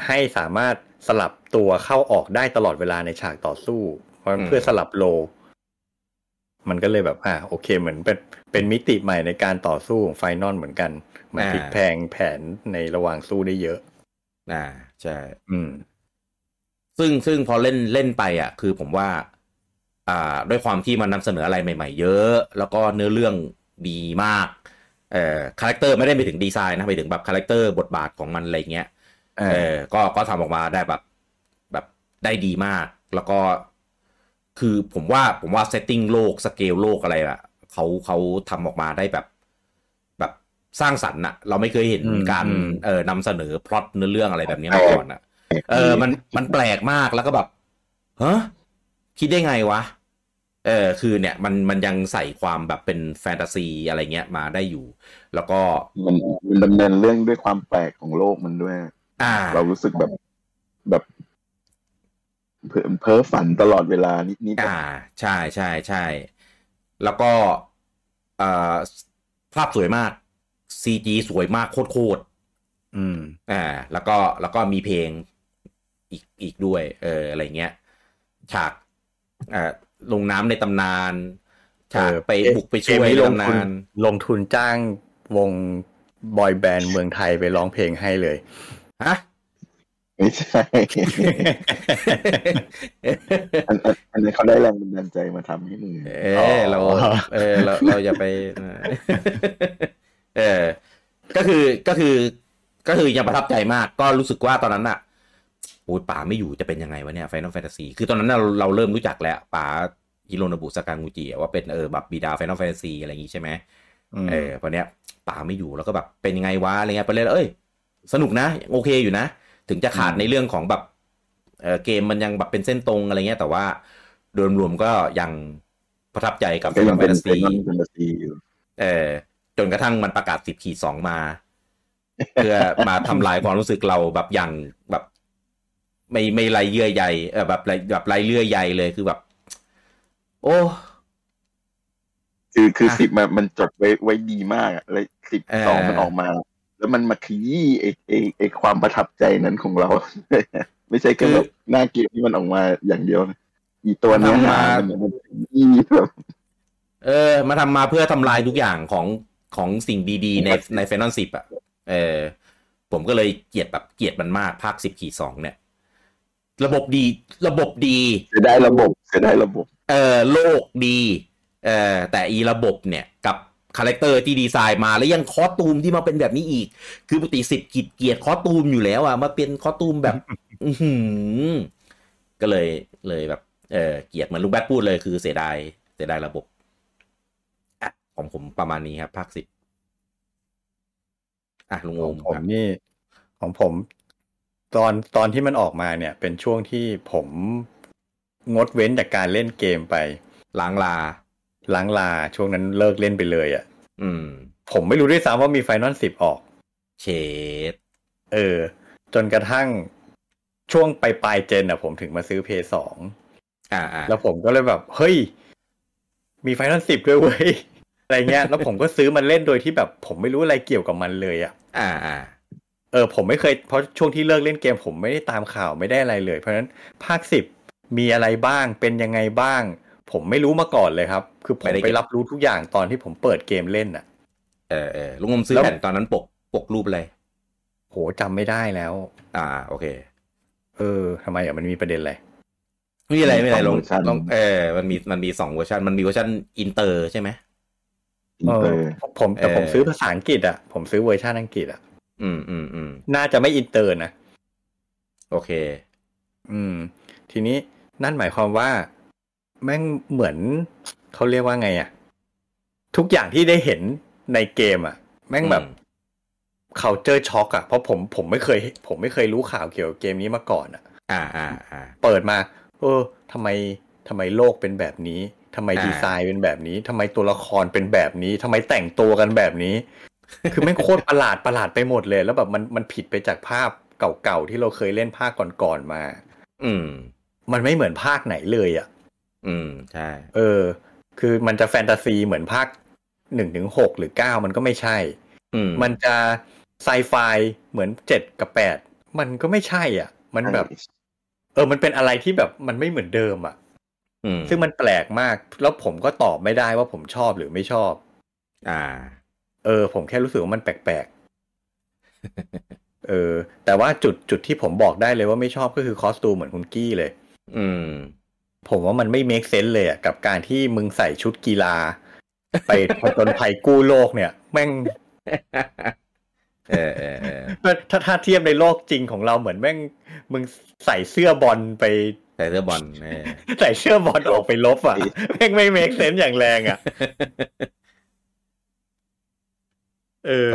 ให้สามารถสลับตัวเข้าออกได้ตลอดเวลาในฉากต่อสู้ เพราะอืมเพื่อสลับโล มันก็เลยแบบอ่าโอเคเหมือนเป็นเป็นมิติใหม่ในการต่อสู้ของไฟนอลเหมือนกันมันพลิกแพลงแผนในระหว่างสู้ได้เยอะ อ่าใช่ อืม ซึ่งซึ่งพอเล่นเล่นไปอะ คือผมว่า อ่า ด้วยความที่มันนำเสนออะไรใหม่ ๆ เยอะ แล้วก็เนื้อเรื่องดีมาก เอ่อ character ไม่ได้ไปถึงดีไซน์นะไปถึงแบบ character บทบาทของมันอะไรเงี้ยอ่าเออก็ก็ทำออกมาได้แบบ แบบได้ดีมาก แล้วก็ คือผมว่าผมว่า setting โลกสเกลโลกอะไรอะเขาเขาทำออกมาได้แบบ แบบสร้างสรรค์อะเราไม่เคยเห็นอืมการอืมเออนำเสนอพล็อตเนื้อเรื่องอะไรแบบนี้มาก่อนอะเออมันมันแปลกมากแล้วก็แบบฮะคิดได้ไงวะเออคือเนี่ยมันมันยังใส่ความแบบเป็นแฟนตาซีอะไรเงี้ยมาได้อยู่ แล้วก็มันมันดำเนินเรื่องด้วยความแปลกของโลกมันด้วย อ่า เรารู้สึกแบบแบบ เพ้อเพ้อฝันตลอดเวลานิดนิดอ่า ใช่ใช่ใช่แล้วก็เอ่อภาพสวยมาก CG สวยมากโคตรๆอืมอ่า แล้วก็แล้วก็มีเพลงอีกอีกด้วย เอออะไรเงี้ย ฉากอ่าลงน้ำในตำนาน ฉากเออไปบุกไปช่วยเกมนี้ในลงตำทุนนานลงทุนจ้างวงบอยแบนด์เมืองไทยไปร้องเพลงให้เลยฮะ ไม่ใช่อันอันอันนี้เขาได้แรงบันดาลใจมาทำให้มือเออเราเออเราเราอย่าไป เออ ก็คือก็คือ ก็คือยังประทับใจมาก ก็รู้สึกว่าตอนนั้นอะโอ้ยป๋าไม่อยู่จะเป็นยังไงวะเนี่ย Final Fantasy คือตอนนั้นเราเราเริ่มรู้จักแล้วป๋าฮิโรโนบุ ซากากุจิว่าเป็นเออแบบบิดา Final Fantasy อะไรอย่างงี้ใช่ไหมเออพอเนี้ยป๋าไม่อยู่แล้วก็แบบเป็นยังไงวะอะไรเงี้ยไปเลยเอ้ย สนุกนะ โอเคอยู่นะ ถึงจะขาดในเรื่องของแบบเออเกมมันยังแบบเป็นเส้นตรงอะไรเงี้ย แต่ว่าโดยรวมก็ยังประทับใจกับก็ยังเป็น Final Fantasy อยู่เออจนกระทั่งมันประกาศสิบขีดสองมา เพื่อมาทำลายความรู้สึกเราแบบอย่างแบบไม่ไม่ไรเยื่อใยเออแบบไรแบบไรเลื่อใยเลยคือแบบ โอ้ คือคืออะสิบมันมันจดไว้ไว้ดีมากอะแล้วสิบเออสองมันออกมา แล้วมันมาขยี้ไอไอไอความประทับใจนั้นของเรา ไม่ใช่แค่แบบหน้าเกมที่มันออกมาอย่างเดียวนะอีตัวเนื้อหามันมันขยี้แบบเออ มาทำมาเพื่อทำลายทุกอย่างของของสิ่งดีๆ ในในเฟนอนสิบอะเออผมก็เลยเกลียดแบบเกลียดมันมากภาคสิบขีดสองเนี่ย ระบบดีระบบดีเสียได้ระบบเสียได้ระบบ เออโลกดี เออแต่อีระบบเนี่ยกับ คาแรคเตอร์ที่ดีไซน์มาแล้วยังคอสตูมที่มาเป็นแบบนี้อีก คือปกติสิบกิจเกียรติคอสตูมอยู่แล้วอะมาเป็นคอสตูมแบบ อือหือก็เลยเลยแบบเออเกลียดเหมือนลุงแบทพูดเลยคือเสียดายเสียดายระบบอะของผมประมาณนี้ครับ ภาคสิบอะลุงขโอองมผมครับนี่ ของผม ตอนตอนที่มันออกมาเนี่ย เป็นช่วงที่ผมงดเว้นจากการเล่นเกมไปล้างลา ล้างลาช่วงนั้นเลิกเล่นไปเลยอะ่ะ อืม ผมไม่รู้ด้วยซ้ำว่ามีไฟนอลสิบออก เชดเออ จนกระทั่งช่วงปลายปลายๆเจนอะ ผมถึงมาซื้อเพย์สองอ่าอ่าแล้วผมก็เลยแบบ เฮ้ย มีไฟนอลสิบด้วยเว้ยอะไรเงี้ย แล้วผมก็ซื้อมันเล่นโดยที่แบบ ผมไม่รู้อะไรเกี่ยวกับมันเลยอะ อ่าอ่าเออ ผมไม่เคยเพราะช่วงที่เลิกเล่นเกม ผมไม่ได้ตามข่าวไม่ได้อะไรเลย เพราะฉะนั้นภาคสิบมีอะไรบ้างเป็นยังไงบ้าง ผมไม่รู้มาก่อนเลยครับ คือผมไปรับรู้ทุกอย่างตอนที่ผมเปิดเกมเล่นอะ เออเออลุงโอมซื้อแล้วแผ่นตอนนั้นปกปกรูปอะไรโหจำไม่ได้แล้ว อ่า โอเค เออทำไมอะมันมีประเด็นอะไรไม่มีอะไรไม่มีอะไรสลองงเวอร์ชันลงเออมันมีมันมีสองเวอร์ชันมันมีเวอร์ชันอินเตอร์ใช่ไหมอินเอเตออร์ผมแต่เออผมซื้อภาษาอังกฤษอะผมซื้อเวอร์ชันอังกฤษอะอืมอืมอืมน่าจะไม่อินเตอร์นะ โอเค อืม ทีนี้นั่นหมายความว่า แม่งเหมือนเขาเรียกว่าไงอะทุกอย่างที่ได้เห็นในเกมอะแม่งแบบอืม culture shock อะเพราะผมผมไม่เคย ผมไม่เคยรู้ข่าวเกี่ยวกับเกมนี้มาก่อนอะอ่าอ่าอ่าเปิดมา เออทำไมทำไมโลกเป็นแบบนี้ทำไมอ่าดีไซน์เป็นแบบนี้ทำไมตัวละครเป็นแบบนี้ทำไมแต่งตัวกันแบบนี้ คือแม่งโคตรประหลาดประหลาดไปหมดเลย แล้วแบบมันมันผิดไปจากภาพเก่าๆที่เราเคยเล่นภาคก่อนๆมา อืม มันไม่เหมือนภาคไหนเลยอะ อืมใช่ เออ คือมันจะแฟนตาซีเหมือนภาคหนึ่งถึงหกหรือเก้ามันก็ไม่ใช่ อืมมันจะไซไฟเหมือนเจ็ดกับแปดมันก็ไม่ใช่ อะ มันแบบ เออ มันเป็นอะไรที่แบบมันไม่เหมือนเดิมอะอืมซึ่งมันแปลกมาก แล้วผมก็ตอบไม่ได้ว่าผมชอบหรือไม่ชอบ อ่า เออ ผมแค่รู้สึกว่ามันแปลกๆเออ แต่ว่าจุดจุดที่ผมบอกได้เลยว่าไม่ชอบก็คือคอสตูมเหมือนคุณกี้เลย อืม ผมว่ามันไม่เมคเซน s ์เลยอะกับการที่มึงใส่ชุดกีฬา ไปผจญภัยกู้โลกเนี่ย แม่งเออเออเออถ้าถ้าเทียบในโลกจริงของเราเหมือนแม่งมึงใส่เสื้อบอลไปใส่เสื้อบอลเออใส่เสื้อบอลออกไปลบอะแม่งไม่เมคเซน s ์อย่างแรงอะเออ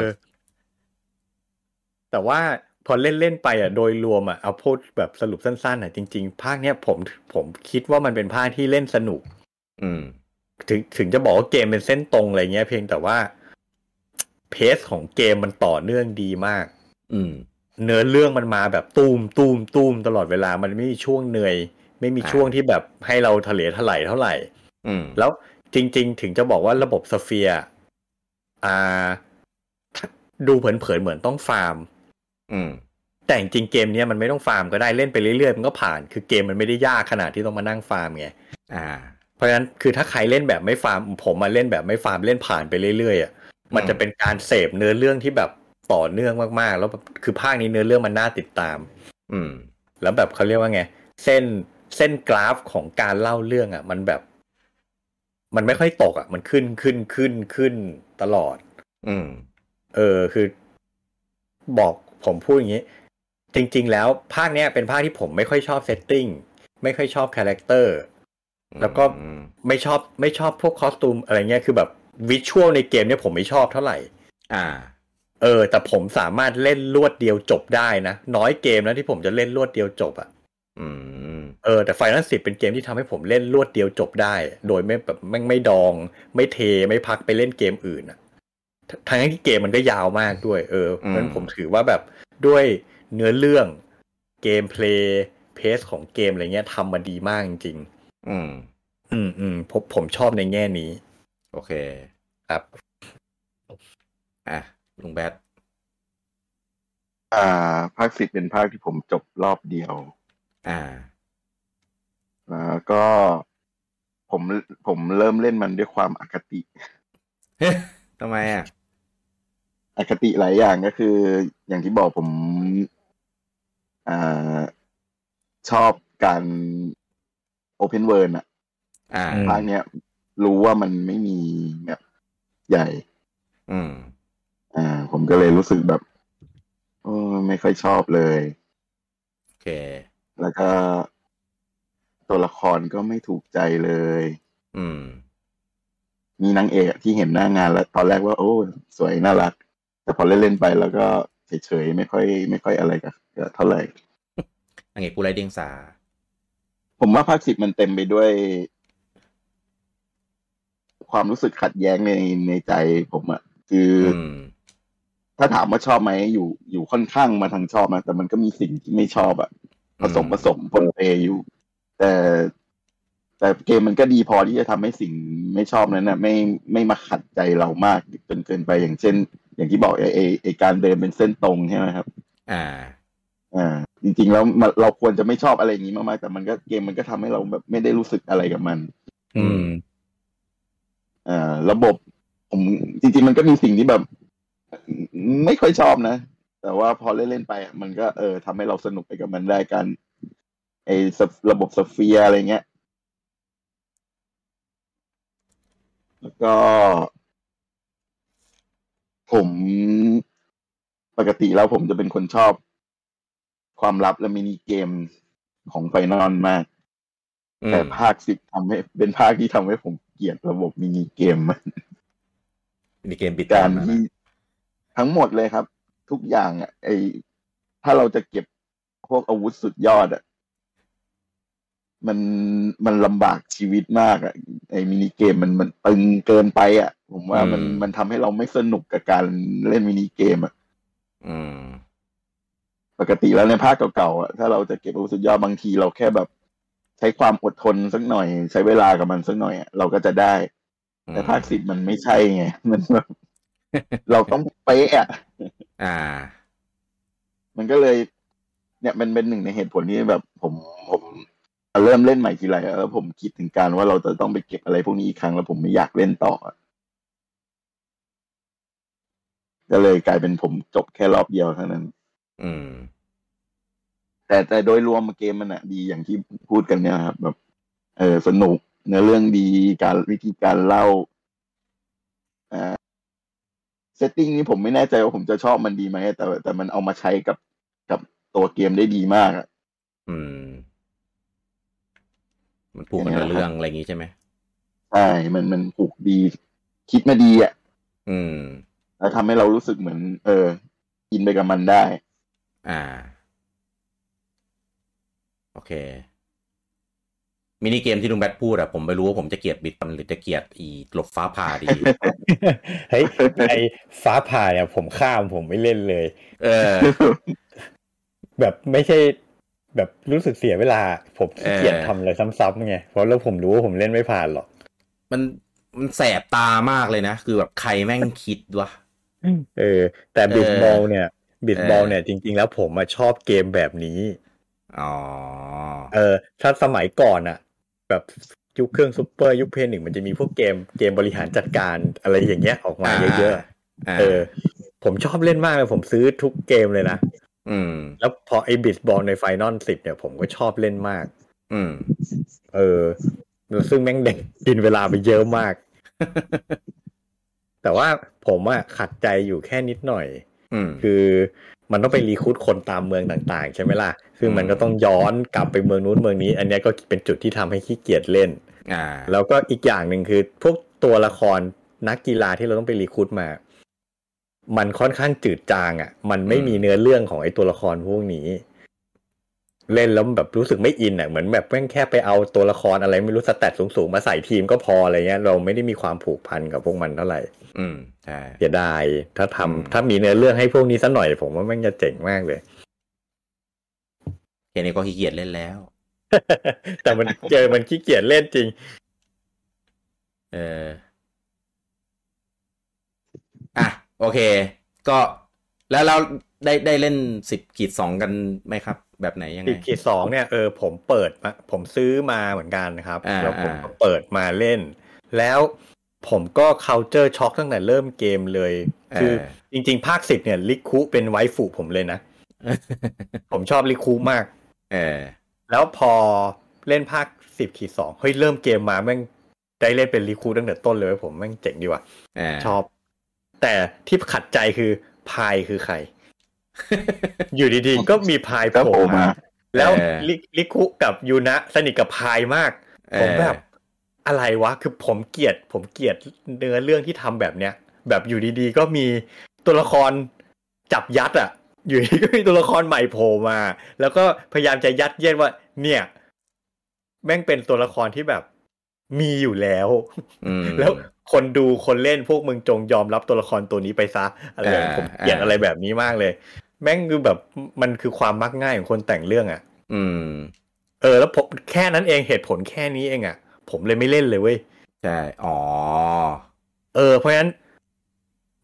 แต่ว่า พอเล่นเล่นๆไปอะโดยรวมอะเอาพูดแบบสรุปสั้นๆอะจริง ๆ ภาคเนี้ยผมผมคิดว่ามันเป็นภาคที่เล่นสนุก อืม ถึงถึงจะบอกว่าเกมเป็นเส้นตรงอะไรเงี้ย เพียงแต่ว่า เพสของเกมมันต่อเนื่องดีมาก อืม เนื้อเรื่องมันมาแบบตูมตูมตูมตลอดเวลามันไม่มีช่วงเหนื่อย ไม่มีอ่าช่วงที่แบบให้เราทะเลถลายเท่าไหร่ อืม แล้วจริง ๆ ถึงจะบอกว่าระบบ sphere อ่าถ้าดูเผินๆเหมือนต้องฟาร์ม อืม แต่จริงๆเกมเนี้ยมันไม่ต้องฟาร์มก็ได้เล่นไปเรื่อยๆมันก็ผ่าน คือเกมมันไม่ได้ยากขนาดที่ต้องมานั่งฟาร์มไงอ่า เพราะฉะนั้นคือถ้าใครเล่นแบบไม่ฟาร์ม ผมมาเล่นแบบไม่ฟาร์มเล่นผ่านไปเรื่อยๆอะมันจะเป็นการเสพเนื้อเรื่องที่แบบต่อเนื่องมากๆ แล้วแบบคือภาคนี้เนื้อเรื่องมันน่าติดตาม อืม แล้วแบบเขาเรียกว่าไง เส้นเส้นกราฟของการเล่าเรื่องอะ มันแบบ มันไม่ค่อยตกอะ มันขึ้นขึ้นขึ้นขึ้นตลอด อืม เออคือ บอก ผมพูดอย่างนี้ จริง ๆ แล้วภาคเนี้ยเป็นภาคที่ผมไม่ค่อยชอบ setting ไม่ค่อยชอบ character แล้วก็อืมไม่ชอบไม่ชอบพวก costume อะไรเงี้ยคือแบบ visual ในเกมเนี่ยผมไม่ชอบเท่าไหร่ อ่า เออ แต่ผมสามารถเล่นรวดเดียวจบได้นะ น้อยเกมนะที่ผมจะเล่นรวดเดียวจบอะอืมเออแต่ไฟน a ลสิเป็นเกมที่ทำให้ผมเล่นรวดเดียวจบได้ โดยไม่แบบไม่ไม่ดอง ไม่เทไม่พักไปเล่นเกมอื่นอะ ทั้งที่เกมมันก็ยาวมากด้วย เออเพราะฉะนั้นผมถือว่าแบบด้วยเนื้อเรื่องเกมเพลย์เพสของเกมอะไรเงี้ยทำมาดีมากจริงอืมๆอืมอืมผมผมชอบในแง่นี้ โอเค ครับ อะ ลุงแบทอ่า ภาคสิบเป็นภาคที่ผมจบรอบเดียว อ่า แล้วก็ผมผมเริ่มเล่นมันด้วยความอคติ ทำไมอะอคติหลายอย่างก็คือ อย่างที่บอกผมอ่าชอบการopen world อะอ่าอืมภาคเนี้ย รู้ว่ามันไม่มีแบบใหญ่ อืม อ่า ผมก็เลยรู้สึกแบบเออไม่ค่อยชอบเลยโอเค แล้วก็ตัวละครก็ไม่ถูกใจเลย อืม มีนางเอกอะที่เห็นหน้างานแล้วตอนแรกว่า โอ้ สวยน่ารัก แต่พอเล่นๆไปแล้วก็เฉยๆไม่ค่อย ไม่ค่อยอะไรกับกับเท่าไหร่อังเอกผู้ไร้เดียงสา ผมว่าภาคสิบมันเต็มไปด้วย ความรู้สึกขัดแย้งในในใจผมอะคืออือมถ้าถามว่าชอบไหมอยู่อยู่ค่อนข้างมาทางชอบนะแต่มันก็มีสิ่งที่ไม่ชอบอะผสมอืมผสมปนเปอยู่ แต่ แต่เกมมันก็ดีพอที่จะทำให้สิ่งไม่ชอบนั้นนะไม่ไม่มาขัดใจเรามากจนเกินไปอย่างเช่น อย่างที่บอกไอไอไอการเดินเป็นเส้นตรงใช่ไหมครับ อ่า อ่า จริงๆแล้วมันเราควรจะไม่ชอบอะไรอย่างนี้มากๆแต่มันก็เกมมันก็ทำให้เราแบบไม่ได้รู้สึกอะไรกับมัน อืม อ่า ระบบ ผมจริง ๆ มันก็มีสิ่งที่แบบ ไม่ค่อยชอบนะแต่ว่าพอเล่นๆไปอะมันก็เออทำให้เราสนุกไปกับมันได้กันไอ้สฟระบบสเฟียร์อะไรเงี้ย แล้วก็ ผมปกติแล้วผมจะเป็นคนชอบความลับและมินิเกมของไฟนอลมากอืมแต่ภาคสิบทำให้ เป็นภาคที่ทำให้ผมเกลียดระบบมินิเกมมากมีเกมปิดกาตารมนะที่ทั้งหมดเลยครับ ทุกอย่างอะไอถ้าเราจะเก็บพวกอาวุธสุดยอดอะ มันมันลำบากชีวิตมากอะไอมินิเกมมันมันตึงเกินไปอะผมว่ามันมันทำให้เราไม่สนุกกับการเล่นมินิเกมอะอืมปกติแล้วในภาคเก่าๆอะถ้าเราจะเก็บอาวุธสุดยอดบางทีเราแค่แบบ ใช้ความอดทนสักหน่อย ใช้เวลากับมันสักหน่อยอะเราก็จะได้ แต่ภาคสิบมันไม่ใช่ไงมันแบบเราต้องเป๊ะอะอ่า มันก็เลย เนี่ยมันเป็นหนึ่งในเหตุผลที่แบบ ผมผม เริ่มเล่นใหม่ทีไรแล้วผมคิดถึงการว่าเราจะต้องไปเก็บอะไรพวกนี้อีกครั้งแล้วผมไม่อยากเล่นต่ออะก็เลยกลายเป็นผมจบแค่รอบเดียวเท่านั้น อืม แต่แต่โดยรวมเกมมันอะดีอย่างที่พูดกันเนี่ยครับ แบบ เออสนุกเนื้อเรื่องดีการวิธีการเล่าอ่าเซตติ้งนี้ผมไม่แน่ใจว่าผมจะชอบมันดีไหมแต่แต่มันเอามาใช้กับกับตัวเกมได้ดีมากอะอืม มันผูกกับเนื้อเรื่องอะไรอย่างงี้ใช่ไหมใช่มันมันผูกดี คิดมาดีอะ อืม แล้วทำให้เรารู้สึกเหมือน เอออินไปกับมันได้ อ่า โอเค มินิเกมที่ลุงแบทพูดอะผมไม่รู้ว่าผมจะเกลียดบิดหรือจะเกลียดอีหลบฟ้าผ่าดี เฮ้ยไอฟ้าผ่าเนี่ยผมข้ามผมไม่เล่นเลย เออ แบบไม่ใช่ แบบรู้สึกเสียเวลา ผมขี้เกียจเออทำอะไรซ้ำๆไงเพราะแล้วผมรู้ว่าผมเล่นไม่ผ่านหรอก มันมันแสบตามากเลยนะ คือแบบใครแม่งคิดวะเออ แต่บิดเออบอลเนี่ยบิดบอลเออเนี่ยจริง ๆ แล้วผมมาชอบเกมแบบนี้อ๋อเออ ถ้าสมัยก่อนอะแบบยุคเครื่องซูเปอร์ยุค Play หนึ่งมันจะมีพวกเกมเกมบริหารจัดการอะไรอย่างเงี้ยออกมาเยอะๆเออ ผมชอบเล่นมากเลยผมซื้อทุกเกมเลยนะ อืม แล้วพอไอ้ Blitzball ใน Final สิบเนี่ยผมก็ชอบเล่นมาก อืม เออแล้วซึ่งแม่งแดกกินเวลาไปเยอะมาก แต่ว่าผมอะขัดใจอยู่แค่นิดหน่อย อืม คือมันต้องไป recruit คนตามเมืองต่าง ๆ ใช่ไหมล่ะ ซึ่งมันก็ต้องย้อนกลับไปเมืองนู้นเมืองนี้ อันเนี้ยก็เป็นจุดที่ทำให้ขี้เกียจเล่น อ่า แล้วก็อีกอย่างหนึ่งคือ พวกตัวละครนักกีฬาที่เราต้องไปรีคูดมา มันค่อนข้างจืดจางอะ่ะ มันไม่มีเนื้อเรื่องของไอ้ตัวละครพวกนี้ เล่นแล้วแบบรู้สึกไม่อินอะ่ะเหมือนแบบแม่งแค่ไปเอาตัวละครอะไรไม่รู้สแตทสูงๆมาใส่ทีมก็พออะไรเงี้ย เราไม่ได้มีความผูกพันกับพวกมันเท่าไหร่ อืมใช่เสียดายถ้าทำอืมถ้ามีเนื้อเรื่องให้พวกนี้สักหน่อยผมว่าแม่งจะเจ๋งมากเลยแค่นี้ก็ขี้เกียจเล่นแล้ว แต่มันเจอมันขี้เกียจเล่นจริง เออ อะ โอเค ก็แล้วเราได้ได้เล่นสิบขีดสองกันไหมครับ แบบไหนยังไงอีกขีดสองเนี่ยเออผมเปิดมาผมซื้อมาเหมือนกันนะครับอ่าแล้วผมก็อ่าเปิดมาเล่น แล้วผมก็ culture shock ตั้งแต่เริ่มเกมเลย คือจริง ๆ ภาคสิบเนี่ยลิคุเป็น waifu ผมเลยนะ ผมชอบลิคุมากเออแล้วพอเล่นภาคสิบขีดสองเฮ้ยเริ่มเกมมาแม่งได้เล่นเป็นลิคุตั้งแต่ต้นเลยเว้ยผมแม่งเจ๋งดีว่ะเออชอบ แต่ที่ขัดใจคือพายคือใคร อยู่ดีๆ ก็มีพายโผก็โผล่ล่มามา แล้วเออลิลิคุกับยูนะสนิทกับพายมาก ผมแบบอะไรวะ คือผมเกลียด ผมเกลียดเนื้อเรื่องที่ทำแบบเนี้ย แบบอยู่ดีๆ ก็มีตัวละครจับยัดอะอยู่ดีก็มีตัวละครใหม่โผล่มา แล้วก็พยายามจะยัดเยียดว่า เนี่ย แม่งเป็นตัวละครที่แบบมีอยู่แล้วอืมแล้ว คนดูคนเล่นพวกมึงจงยอมรับตัวละครตัวนี้ไปซะอะไรอย่างอ่าผมเกลียดอ่าอะไรแบบนี้มากเลย แม่งคือแบบมันคือความมักง่ายของคนแต่งเรื่องอะอืม เออ แล้วผมแค่นั้นเองเหตุผลแค่นี้เองอะผมเลยไม่เล่นเลยเว้ยใช่อ๋อเออ เพราะฉะนั้น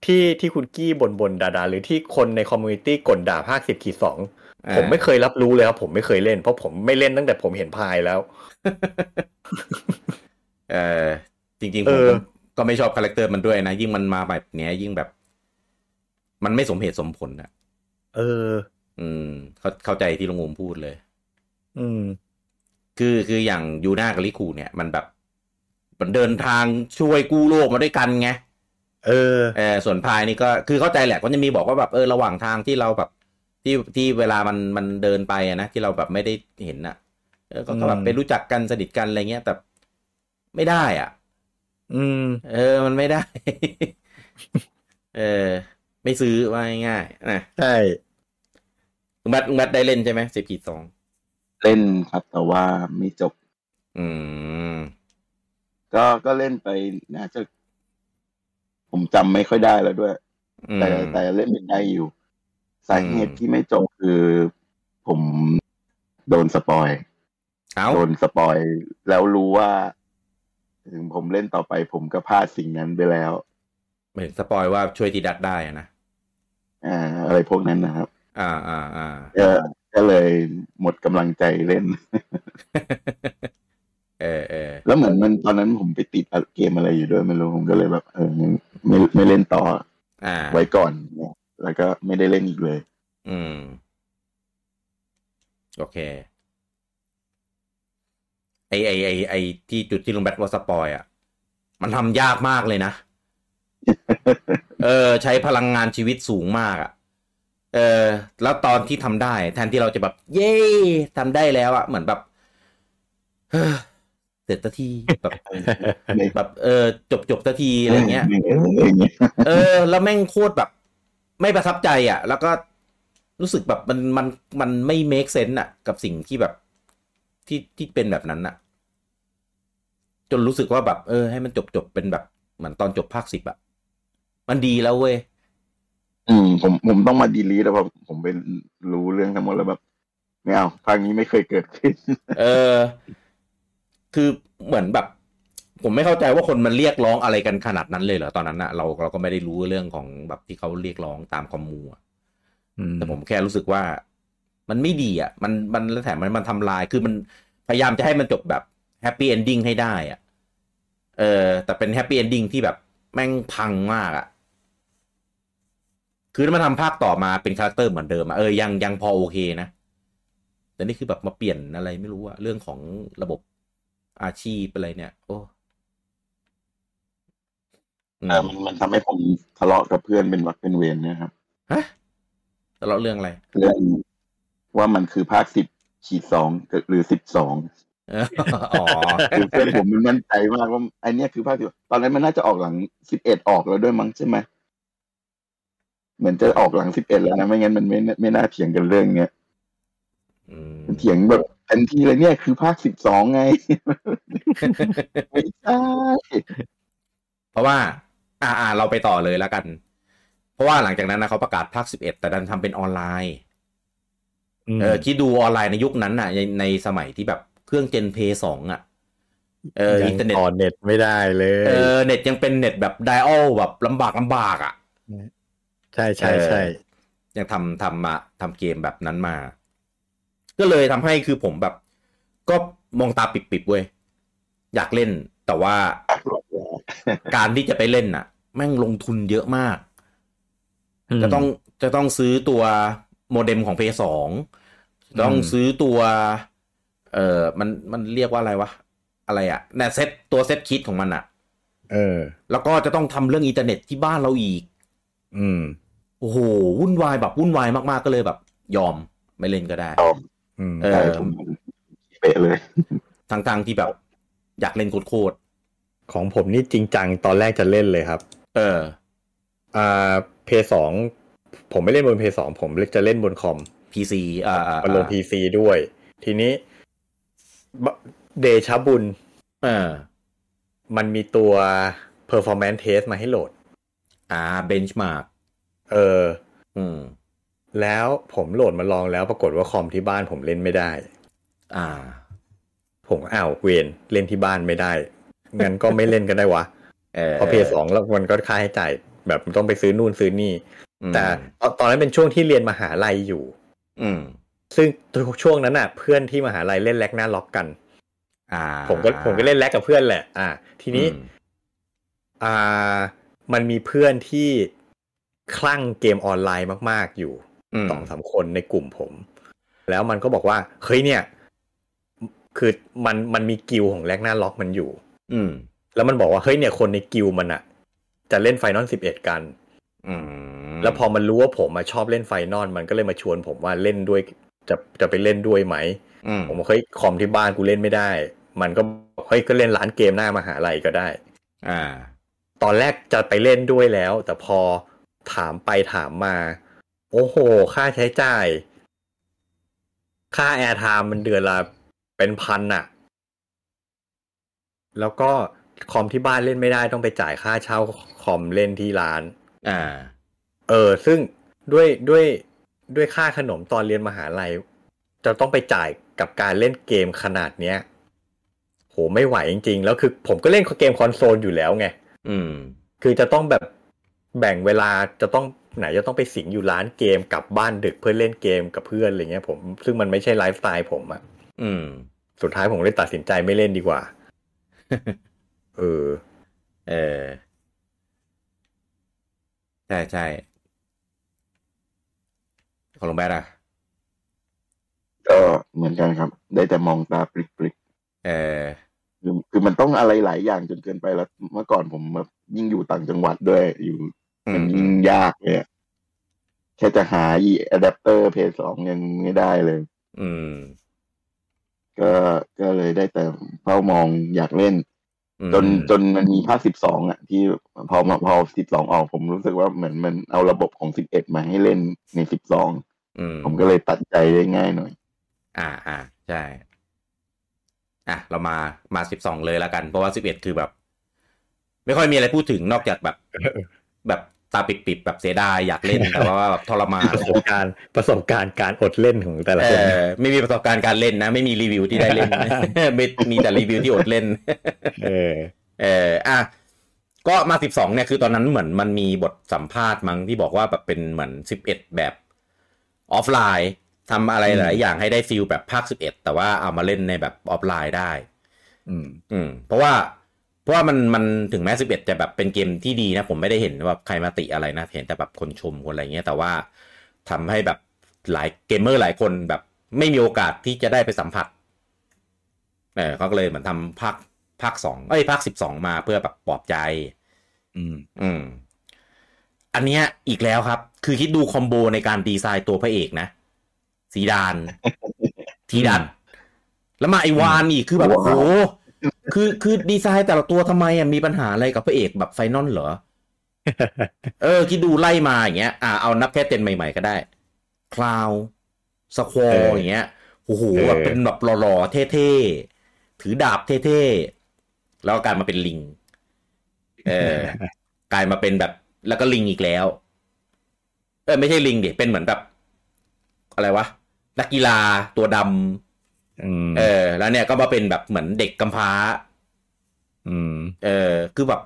ที่ที่คุณกี้บ่นบ่นๆด่าๆหรือที่คนใน community ก่นด่าภาคสิบขีดสองอ่าผมไม่เคยรับรู้เลยครับผมไม่เคยเล่น เพราะผมไม่เล่นตั้งแต่ผมเห็นพายแล้ว เออจริงๆเออผม ก็ก็ไม่ชอบ character มันด้วยนะ ยิ่งมันมาแบบเนี้ย ยิ่งแบบ มันไม่สมเหตุสมผลอะเออ อืม เข้าเข้าใจที่ลุงอูมพูดเลย อืม คือคืออย่างยูนากับลิคูเนี่ย มันแบบ มันเดินทางช่วยกู้โลกมาด้วยกันไงเออเออส่วนพายนี่ก็คือเข้าใจแหละก็จะมีบอกว่าแบบเออระหว่างทางที่เราแบบที่ที่เวลามันมันเดินไปอะนะที่เราแบบไม่ได้เห็นอะเออก็ก็แบบอืมไปรู้จักกันสนิทกันอะไรเงี้ยแต่ไม่ได้อะ อืม เออ มันไม่ได้ เออ ไม่ซื้อว่าง่ายๆนะใช่ลุงบัตลุงบัตได้เล่นใช่ไหมสิบขีดสองเล่นครับ แต่ว่าไม่จบ อืม ก็ก็เล่นไปน่าจะ ผมจำไม่ค่อยได้แล้วด้วยอืมแต่แต่เล่นเป็นได้อยู่ สาเหตุอืมที่ไม่จบคือ ผมโดนสปอยเอาโดนสปอย แล้วรู้ว่า ถึงผมเล่นต่อไปผมก็พลาดสิ่งนั้นไปแล้วเหมือนสปอยว่าช่วยทีดัดได้อะนะอ่า อะไรพวกนั้นนะครับ อ่าอ่าอ่าก็ก็เลยหมดกำลังใจเล่น เออเออแล้วเหมือนมันตอนนั้นผมไปติดเกมอะไรอยู่ด้วยไม่รู้ผมก็เลยแบบ เอองั้นไม่ไม่เล่นต่อ อ่า ไว้ก่อนเนี่ยแล้วก็ไม่ได้เล่นอีกเลย อืม โอเค ไอไอไอไอที่จุดที่ลุงแบทว่าสปอยอะ มันทำยากมากเลยนะ เออ ใช้พลังงานชีวิตสูงมากอะ เออ แล้วตอนที่ทำได้ แทนที่เราจะแบบ เย้ทำได้แล้วอะ เหมือนแบบเฮ้อเสร็จสักทีแบบไม่แบบเออจบจบสักทีอะไรเงี้ยไม่อะไรอย่างเงี้ย เออ แล้วแม่งโคตรแบบ ไม่ประทับใจอะ แล้วก็รู้สึกแบบมันมันมันไม่ make sense อะกับสิ่งที่แบบ ที่ที่เป็นแบบนั้นอะจนรู้สึกว่าแบบ เออ ให้มันจบจบเป็นแบบเหมือนตอนจบภาคสิบอะมันดีแล้วเว้ยอืมผมผมต้องมาดีลีทแล้วเพราะผมเป็นรู้เรื่องทั้งหมดแล้วแบบไม่เอาภาคนี้ไม่เคยเกิดขึ้น เออ คือเหมือนแบบ ผมไม่เข้าใจว่าคนมันเรียกร้องอะไรกันขนาดนั้นเลยเหรอตอนนั้นอะเราเราก็ไม่ได้รู้เรื่องของแบบที่เขาเรียกร้องตามคอมมูอะอืมแต่ผมแค่รู้สึกว่า มันไม่ดีอะ มันมันแล้วแถมมันมันทำลายคือมันพยายามจะให้มันจบแบบ happy ending ให้ได้อะเออ แต่เป็น happy ending ที่แบบแม่งพังมากอะ คือถ้ามันทำภาคต่อมาเป็น character เหมือนเดิมอะเออยังยังพอโอเคนะ แต่นี่คือแบบมาเปลี่ยนอะไรไม่รู้อะเรื่องของระบบอาชีพอะไรเนี่ย โอ้อืมอ่ามันมันทำให้ผมทะเลาะกับเพื่อนเป็นวักเป็นเวรเนะครับฮะแต่เราเรื่องอะไร เรื่อง ว่ามันคือภาคสิบขีดสองหรือสิบสองเอออ๋อคือเพื่อนผมมันมั่นใจมากว่าไอเนี้ยคือภาคสิบตอนนั้นมันน่าจะออกหลังสิบเอ็ดออกแล้วด้วยมั้งใช่ไหมเหมือนจะออกหลังสิบเอ็ดแล้วนะไม่งั้นมันไม่ไม่น่าเถียงกันเรื่องเนี้ยอืมเถียงแบบทันทีเลยเนี่ยคือภาคสิบสองไงไม่ใช่เพราะว่าอ่า อ่าเราไปต่อเลยแล้วกัน เพราะว่าหลังจากนั้นนะเขาประกาศภาคสิบเอ็ดแต่ดันทำเป็นออนไลน์ เออคิดดูออนไลน์ในยุคนั้นน่ะ ในในสมัยที่แบบเครื่อง gen Play สองอะเออยังอินเทอร์เน็ตต่อเน็ตไม่ได้เลยเออเน็ตยังเป็นเน็ตแบบ dial แบบลำบากลำบากอะ ใช่ใช่ใช่ยังทำทำมาทำเกมแบบนั้นมา ก็เลยทำให้คือผมแบบ ก็มองตาปริบๆเว้ยอยากเล่น แต่ว่าการที่จะไปเล่นน่ะ แม่งลงทุนเยอะมากจะต้องจะต้องซื้อตัวโมเด็มของ Play สอง ต้องอืมซื้อตัว เอ่อมันมันเรียกว่าอะไรวะ อะไรอะเนี่ยเซตตัว set kit ของมันอะเออ แล้วก็จะต้องทำเรื่องอินเทอร์เน็ตที่บ้านเราอีก อืมโอ้โหวุ่นวายแบบวุ่นวายมาก ๆ ก็เลยแบบ ยอมไม่เล่นก็ได้อืมเออใช่ผมเป๊ะเลยทางทางๆที่แบบ อยากเล่นโคตรของผมนี่จริงจังตอนแรกจะเล่นเลยครับๆเออ อ่าเพย์สองผมไม่เล่นบนเพย์สองผมจะเล่นบนคอม PC อ่าอ่ามันลงพีซีด้วย ทีนี้บเดชะบุญเออมันมีตัว performance test มาให้โหลด อ่า benchmark เออ อืม แล้วผมโหลดมาลองแล้วปรากฏว่าคอมที่บ้านผมเล่นไม่ได้ อ่า ผมอ้าวเวรเล่นที่บ้านไม่ได้ งั้นก็ไม่เล่นก็ได้วะเออเพราะ Play สองแล้วมันก็ค่าใช้จ่ายแบบต้องไปซื้อนู่นซื้อนี่อืมแต่ตอนตอนนั้นเป็นช่วงที่เรียนมหาลัยอยู่ อืม ซึ่งช่วงนั้นน่ะ เพื่อนที่มหาลัยเล่น Ragnarok กัน อ่า ผมก็ผมก็เล่น Rag กับเพื่อนแหละ อ่า ทีนี้อืมอ่า มันมีเพื่อนที่คลั่งเกมออนไลน์มาก ๆ อยู่อืมสองสามคนในกลุ่มผม แล้วมันก็บอกว่า เฮ้ยเนี่ย คือมันมันมีกิลของ Ragnarok มันอยู่ อืม แล้วมันบอกว่า เฮ้ยเนี่ยคนในกิลมันอะจะเล่น Final สิบเอ็ดกันอืม แล้วพอมันรู้ว่าผมมาชอบเล่น Final มันก็เลยมาชวนผมว่าเล่นด้วยจะจะไปเล่นด้วยไหมอืมผมบอกเฮ้ยคอมที่บ้านกูเล่นไม่ได้ มันก็บอกเฮ้ยก็เล่นร้านเกมหน้ามหาลัยก็ได้ อ่า ตอนแรกจะไปเล่นด้วยแล้ว แต่พอถามไปถามมา โอ้โห ค่าใช้จ่าย ค่าแอร์ไทม์มันเดือนละเป็นพันอะแล้วก็คอมที่บ้านเล่นไม่ได้ต้องไปจ่ายค่าเช่าคอมเล่นที่ร้าน อ่า เออ ซึ่งด้วยด้วยด้วยค่าขนมตอนเรียนมหาลัย จะต้องไปจ่ายกับการเล่นเกมขนาดเนี้ยโหไม่ไหวจริง ๆ แล้วคือผมก็เล่นเกมคอนโซลอยู่แล้วไงอืม คือจะต้องแบบแบ่งเวลาจะต้องไหนจะต้องไปสิงอยู่ร้านเกมกลับบ้านดึกเพื่อเล่นเกมกับเพื่อนอะไรเงี้ยผมซึ่งมันไม่ใช่ไลฟ์สไตล์ผมอะอืม สุดท้ายผมเลยตัดสินใจไม่เล่นดีกว่า เออ เออ ใช่ใช่ของลงแบดอะก็เหมือนกันครับ ได้แต่มองตาปริกเออๆคือคือมันต้องอะไรหลายอย่างจนเกินไปแล้ว เมื่อก่อนผมแบบยิ่งอยู่ต่างจังหวัดด้วยอยู่อืมันมยิ่งยากเลยอะแค่จะหาอีอะแดปเตอร์เพย์สองยังไม่ได้เลย อืม ก็ก็เลยได้แต่เฝ้ามองอยากเล่นอืม จนจนมันมีภาคสิบสองอะ ที่พอมาพอสิบสองออกผมรู้สึกว่าเหมือนมันเอาระบบของสิบเอ็ดมาให้เล่นในสิบสองอืมผมก็เลยตัดใจได้ง่ายหน่อย อ่าอ่าใช่ อะ เรามามาสิบสองเลยแล้วกัน เพราะว่าสิบเอ็ดคือแบบ ไม่ค่อยมีอะไรพูดถึงนอกจากแบบ แบบ ตาปิดๆแบบเสียดายอยากเล่นแต่ว่าแบบทรมานประสบการณ์ประสบการณ์การอดเล่นของแต่ละเอคนอไม่มีประสบการณ์การเล่นนะ ไม่มีรีวิวที่ได้เล่นไม่มีแต่รีวิวที่อดเล่น เออ เอออะก็มาสิบสองเนี่ยคือตอนนั้นเหมือนมันมีบทสัมภาษณ์มั้งที่บอกว่าแบบเป็นเหมือนสิบเอ็ดแบบออฟไลน์ทำอะไรหลายอย่างให้ได้ feel แบบภาคสิบเอ็ดแต่ว่าเอามาเล่นในแบบออฟไลน์ได้ อืมอืมเพราะว่าเพ ราะว่ามันมันถึงแม้สิบเอ็ดจะแบบเป็นเกมที่ดีนะ ผมไม่ได้เห็นว่าใครมาติอะไรนะ เห็นแต่แบบคนชมคนอะไรเงี้ย แต่ว่าทำให้แบบหลายเกมเมอร์หลายคนแบบไม่มีโอกาสที่จะได้ไปสัมผัสเออเขาก็เลยเหมือนทำภาคภาคสองเอ้ยภาคสิบสองมาเพื่อแบบปลอบใจ อืม อืม อันเนี้ยอีกแล้วครับ คือคิดดู combo ในการดีไซน์ตัวพระเอกนะซีดานทีดัสแล้วมาไอ้วานอีกคือแบบโอ้โห คือคือดีไซน์แต่ละตัวทำไมอะมีปัญหาอะไรกับพระเอกแบบ Final เหรอ เออ คิดดูไล่มาอย่างเงี้ย อ่าเอานับแค่เจนใหม่ๆก็ได้ คลาวสควอเอออย่างเงี้ยโอ้โหเออแบบเป็นแบบหล่อๆเท่ๆ ถือดาบเท่ๆ แล้วก็กลายมาเป็นลิง เออกลายมาเป็นแบบแล้วก็ลิงอีกแล้ว เออไม่ใช่ลิงดิเป็นเหมือนแบบ อะไรวะนักกีฬาตัวดำอืม เออ แล้วเนี่ยก็มาเป็นแบบเหมือนเด็กกำพร้าอืมเออ คือแบบ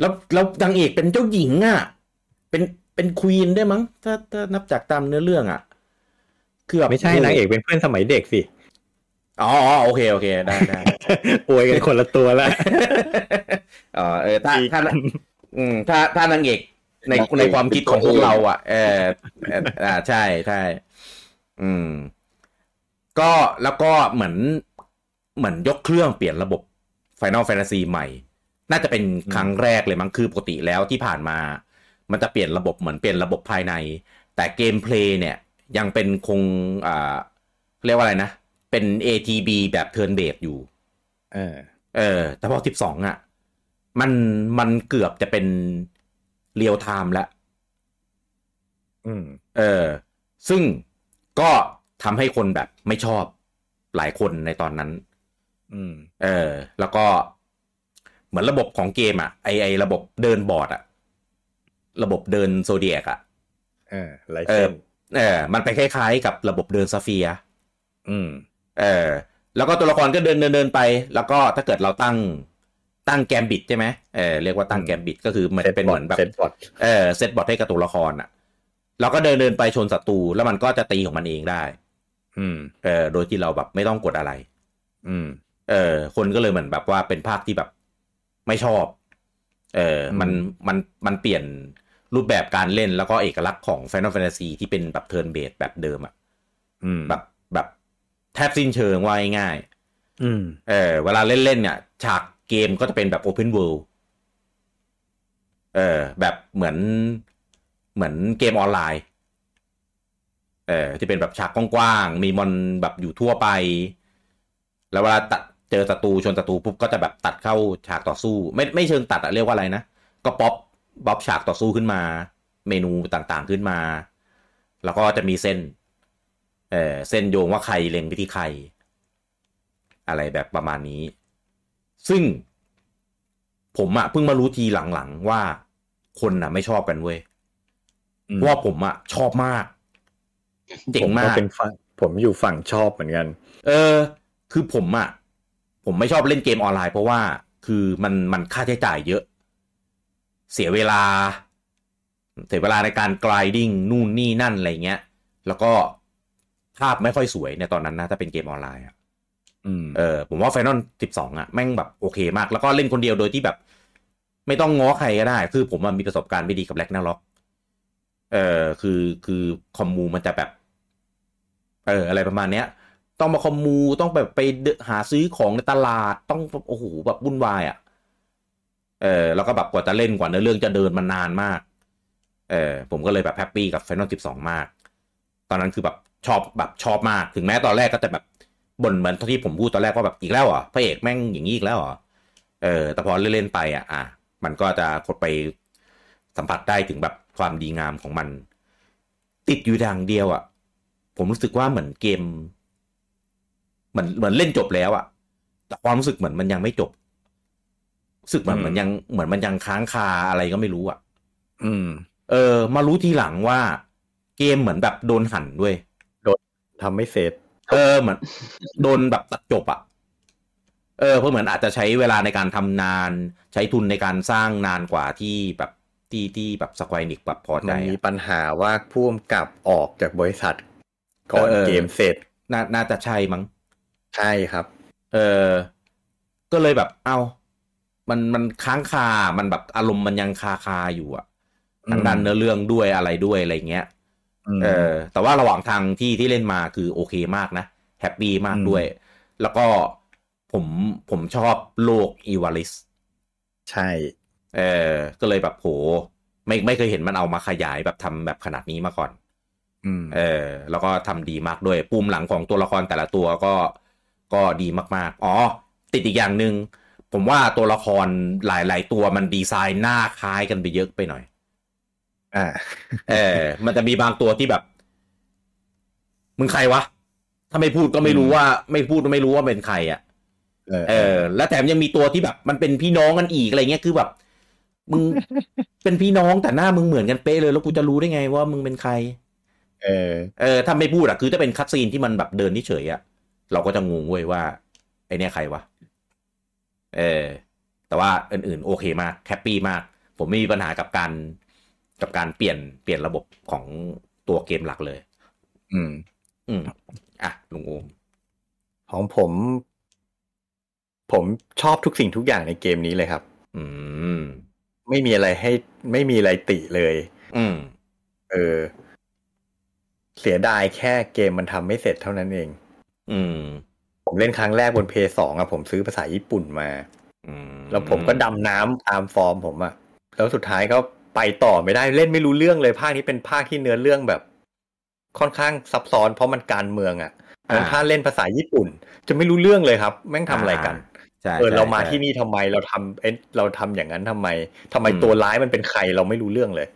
แล้วแล้วนางเอกเป็นเจ้าหญิงอะ เป็นเป็นควีนได้วยมั้ง ถ้าถ้านับจากตามเนื้อเรื่องอะ คือแบบไม่ใช่นางเอกเป็นเพื่อนสมัยเด็กสิ อ๋ออ๋อโอเคโอเค ได้ได้อวยกันคนละตัวละอ๋อเออถ้าถ้าอืมถ้าถ้านางเอกในนางเอกในความคิดของพวกเรา อะ เออเอออ่าใช่ใช่อืม ก็แล้วก็เหมือนเหมือนยกเครื่องเปลี่ยนระบบ Final Fantasy ใหม่ น่าจะเป็นครั้งแรกเลยมั้งคือปกติแล้วที่ผ่านมา มันจะเปลี่ยนระบบเหมือนเปลี่ยนระบบภายใน แต่ gameplay เนี่ยยังเป็นคงอ่าเรียกว่าอะไรนะ เป็น ATB แบบ Turn Based อยู่ เออ เออ แต่พอสิบสองอะ มันมันเกือบจะเป็น real time แล้วอืม เออ ซึ่งก็ ทำให้คนแบบไม่ชอบหลายคนในตอนนั้น อืม เออ แล้วก็เหมือนระบบของเกมอะไอไอระบบเดินบอร์ดอะ ระบบเดินโซเดียกอะเออลายเอเส้อนเออ มันไปคล้ายๆกับระบบเดินซาเฟียร์อืม เออ แล้วก็ตัวละครก็เดินเดินเดินไป แล้วก็ถ้าเกิดเราตั้งตั้งแกมบิดใช่ไหมเออเรียกว่าตั้ง gambit ก็คือมันเป็นเหมือนแบบ set bot เออ set bot ให้กับตัวละครอะ เราก็เดินเดินไปชนศัตรูแล้วมันก็จะตีของมันเองได้ อืมเออโดยที่เราแบบไม่ต้องกดอะไร อืม เออคนก็เลยเหมือนแบบว่าเป็นภาคที่แบบ ไม่ชอบ เออมันมันมันเปลี่ยนรูปแบบการเล่นแล้วก็เอกลักษณ์ของ Final Fantasy ที่เป็นแบบ turn-based แบบเดิมอะอืมแบบแบบแทบสิ้นเชิงว่าง่ายๆอืมเออ เวลาเล่นๆเนี่ย ฉากเกมก็จะเป็นแบบ Open World เออ แบบเหมือนเหมือนเกมออนไลน์ เออที่เป็นแบบฉากกว้างๆมีมอนแบบอยู่ทั่วไป แล้วเวลาตัดเจอศัตรูชนศัตรูปุ๊บก็จะแบบตัดเข้าฉากต่อสู้ ไม่ไม่เชิงตัดอะเรียกว่าอะไรนะก็ป๊อปป๊อปฉากต่อสู้ขึ้นมา เมนูต่างๆขึ้นมา แล้วก็จะมีเส้นเออเส้นโยงว่าใครเล็งไปที่ใคร อะไรแบบประมาณนี้ ซึ่ง ผมอะเพิ่งมารู้ทีหลังๆว่าคนอะไม่ชอบกันเว้ยว่าผมอะชอบมาก เจ๋งผมมากเป็นฝั่งผมอยู่ฝั่งชอบเหมือนกัน เออ คือผมอะผมไม่ชอบเล่นเกมออนไลน์เพราะว่าคือมันมันค่าใช้จ่ายเยอะ เสียเวลา เสียเวลาในการกลายดิ้งนู่นนี่นั่นอะไรเงี้ย แล้วก็ภาพไม่ค่อยสวยในตอนนั้นนะถ้าเป็นเกมออนไลน์อะอืมเออผมว่าไฟนอลสิบสองอะแม่งแบบโอเคมาก แล้วก็เล่นคนเดียวโดยที่แบบ ไม่ต้องง้อใครก็ได้ คือผมอะมีประสบการณ์ไม่ดีกับแล็กนาล็อกเออคือคือคอมมูมันจะแบบ เอออะไรประมาณเนี้ย ต้องมาคอมมูต้องแบบไปหาซื้อของในตลาดต้องโอ้โหแบบวุ่นวายอะเออแล้วก็แบบกว่าจะเล่นกว่าเนื้อเรื่องจะเดินมานานมากเออผมก็เลยแบบ happy กับ Final สิบสองมาก ตอนนั้นคือแบบชอบแบบชอบมากถึงแม้ตอนแรกก็จะแบบบ่นเหมือนที่ผมพูดตอนแรกว่าแบบอีกแล้วเหรอพระเอกแม่งอย่างนี้อีกแล้วเหรอเออแต่พอเล่นๆไปอะอะมันก็จะกดไปสัมผัสได้ถึงแบบความดีงามของมัน ติดอยู่อย่างเดียวอะ ผมรู้สึกว่าเหมือนเกมเหมือนเหมือนเล่นจบแล้วอะ่ะแต่ความรู้สึกเหมือนมันยังไม่จบรู้สึกเหมือนอืมเหมือนยังเหมือนมันยังค้างคาอะไรก็ไม่รู้อะ่ะอืม เออ มารู้ทีหลังว่า เกมเหมือนแบบโดนหั่นด้วยทำไม่เสร็จเออเหมือนโดนแบบตัดจบอะเออเพราะเหมือนอาจจะใช้เวลาในการทำนาน ใช้ทุนในการสร้างนานกว่าที่แบบที่ที่แบบสควอนิกแบบพอใจมันมีอะปัญหาว่าผู้กำกับออกจากบริษัท ก่อนเออเกมเสร็จน่าน่าจะใช่มั้งใช่ครับ เออ ก็เลยแบบ เอามันมันค้างคา มันแบบอารมณ์มันยังคาคาอยู่อะทางด้านเนื้อเรื่องด้วยอะไรด้วยอะไรเงี้ยมเออ แต่ว่าระหว่างทางที่ที่เล่นมาคือโอเคมากนะ แฮปปี้มากอืมด้วย แล้วก็ผมผมชอบโลกอีวาลิส ใช่ เออ ก็เลยแบบโห ไม่ไม่เคยเห็นมันเอามาขยายแบบทำแบบขนาดนี้มาก่อนอืม เออ แล้วก็ทำดีมากด้วยปูมหลังของตัวละครแต่ละตัวก็ก็ดีมากๆ อ๋อ ติดอีกอย่างหนึ่งผมว่าตัวละครหลาย ๆ ตัวมันดีไซน์หน้าคล้ายกันไปเยอะไปหน่อยอ่าเออ มันจะมีบางตัวที่แบบ มึงใครวะ ถ้าไม่พูดก็ไม่รู้ว่า ไม่พูดก็ไม่รู้ว่าเป็นใครอะเออเออแล้วแถมยังมีตัวที่แบบ มันเป็นพี่น้องกันอีกอะไรเงี้ยคือแบบ มึงเป็นพี่น้องแต่หน้ามึงเหมือนกันเป๊ะเลย แล้วกูจะรู้ได้ไงว่ามึงเป็นใคร เออเออถ้าไม่พูดอะคือถ้าเป็นคัตซีนที่มันแบบเดินเฉยๆอะเราก็จะงงเว้ยว่า ไอเนี่ยใครวะเออแต่ว่าอื่นๆ โอเคมากแฮปปี้มาก ผมไม่มีปัญหากับการกับการเปลี่ยนเปลี่ยนระบบของตัวเกมหลักเลย อืม อืมอะลุงโอมของผม ผมชอบทุกสิ่งทุกอย่างในเกมนี้เลยครับ อืม ไม่มีอะไรให้ ไม่มีอะไรติเลย อืม เออ เสียดายแค่เกมมันทำไม่เสร็จเท่านั้นเอง อืม ผมเล่นครั้งแรกบนเพย์สองอะผมซื้อภาษาญี่ปุ่นมาอืมแล้วผมก็ดำน้ำตามฟอร์มผมอะแล้วสุดท้ายก็ไปต่อไม่ได้เล่นไม่รู้เรื่องเลยภาคนี้เป็นภาคที่เนื้อเรื่องแบบ ค่อนข้างซับซ้อนเพราะมันการเมืองอะงั้นถ้าเล่นภาษาญี่ปุ่น จะไม่รู้เรื่องเลยครับ แม่งทำอะไรกันใช่เออใช่เรามาใช่ที่นี่ทำไมเราทำเอ๊ะเราทำอย่างนั้นทำไมทำไมอืมตัวร้ายมันเป็นใครเราไม่รู้เรื่องเลย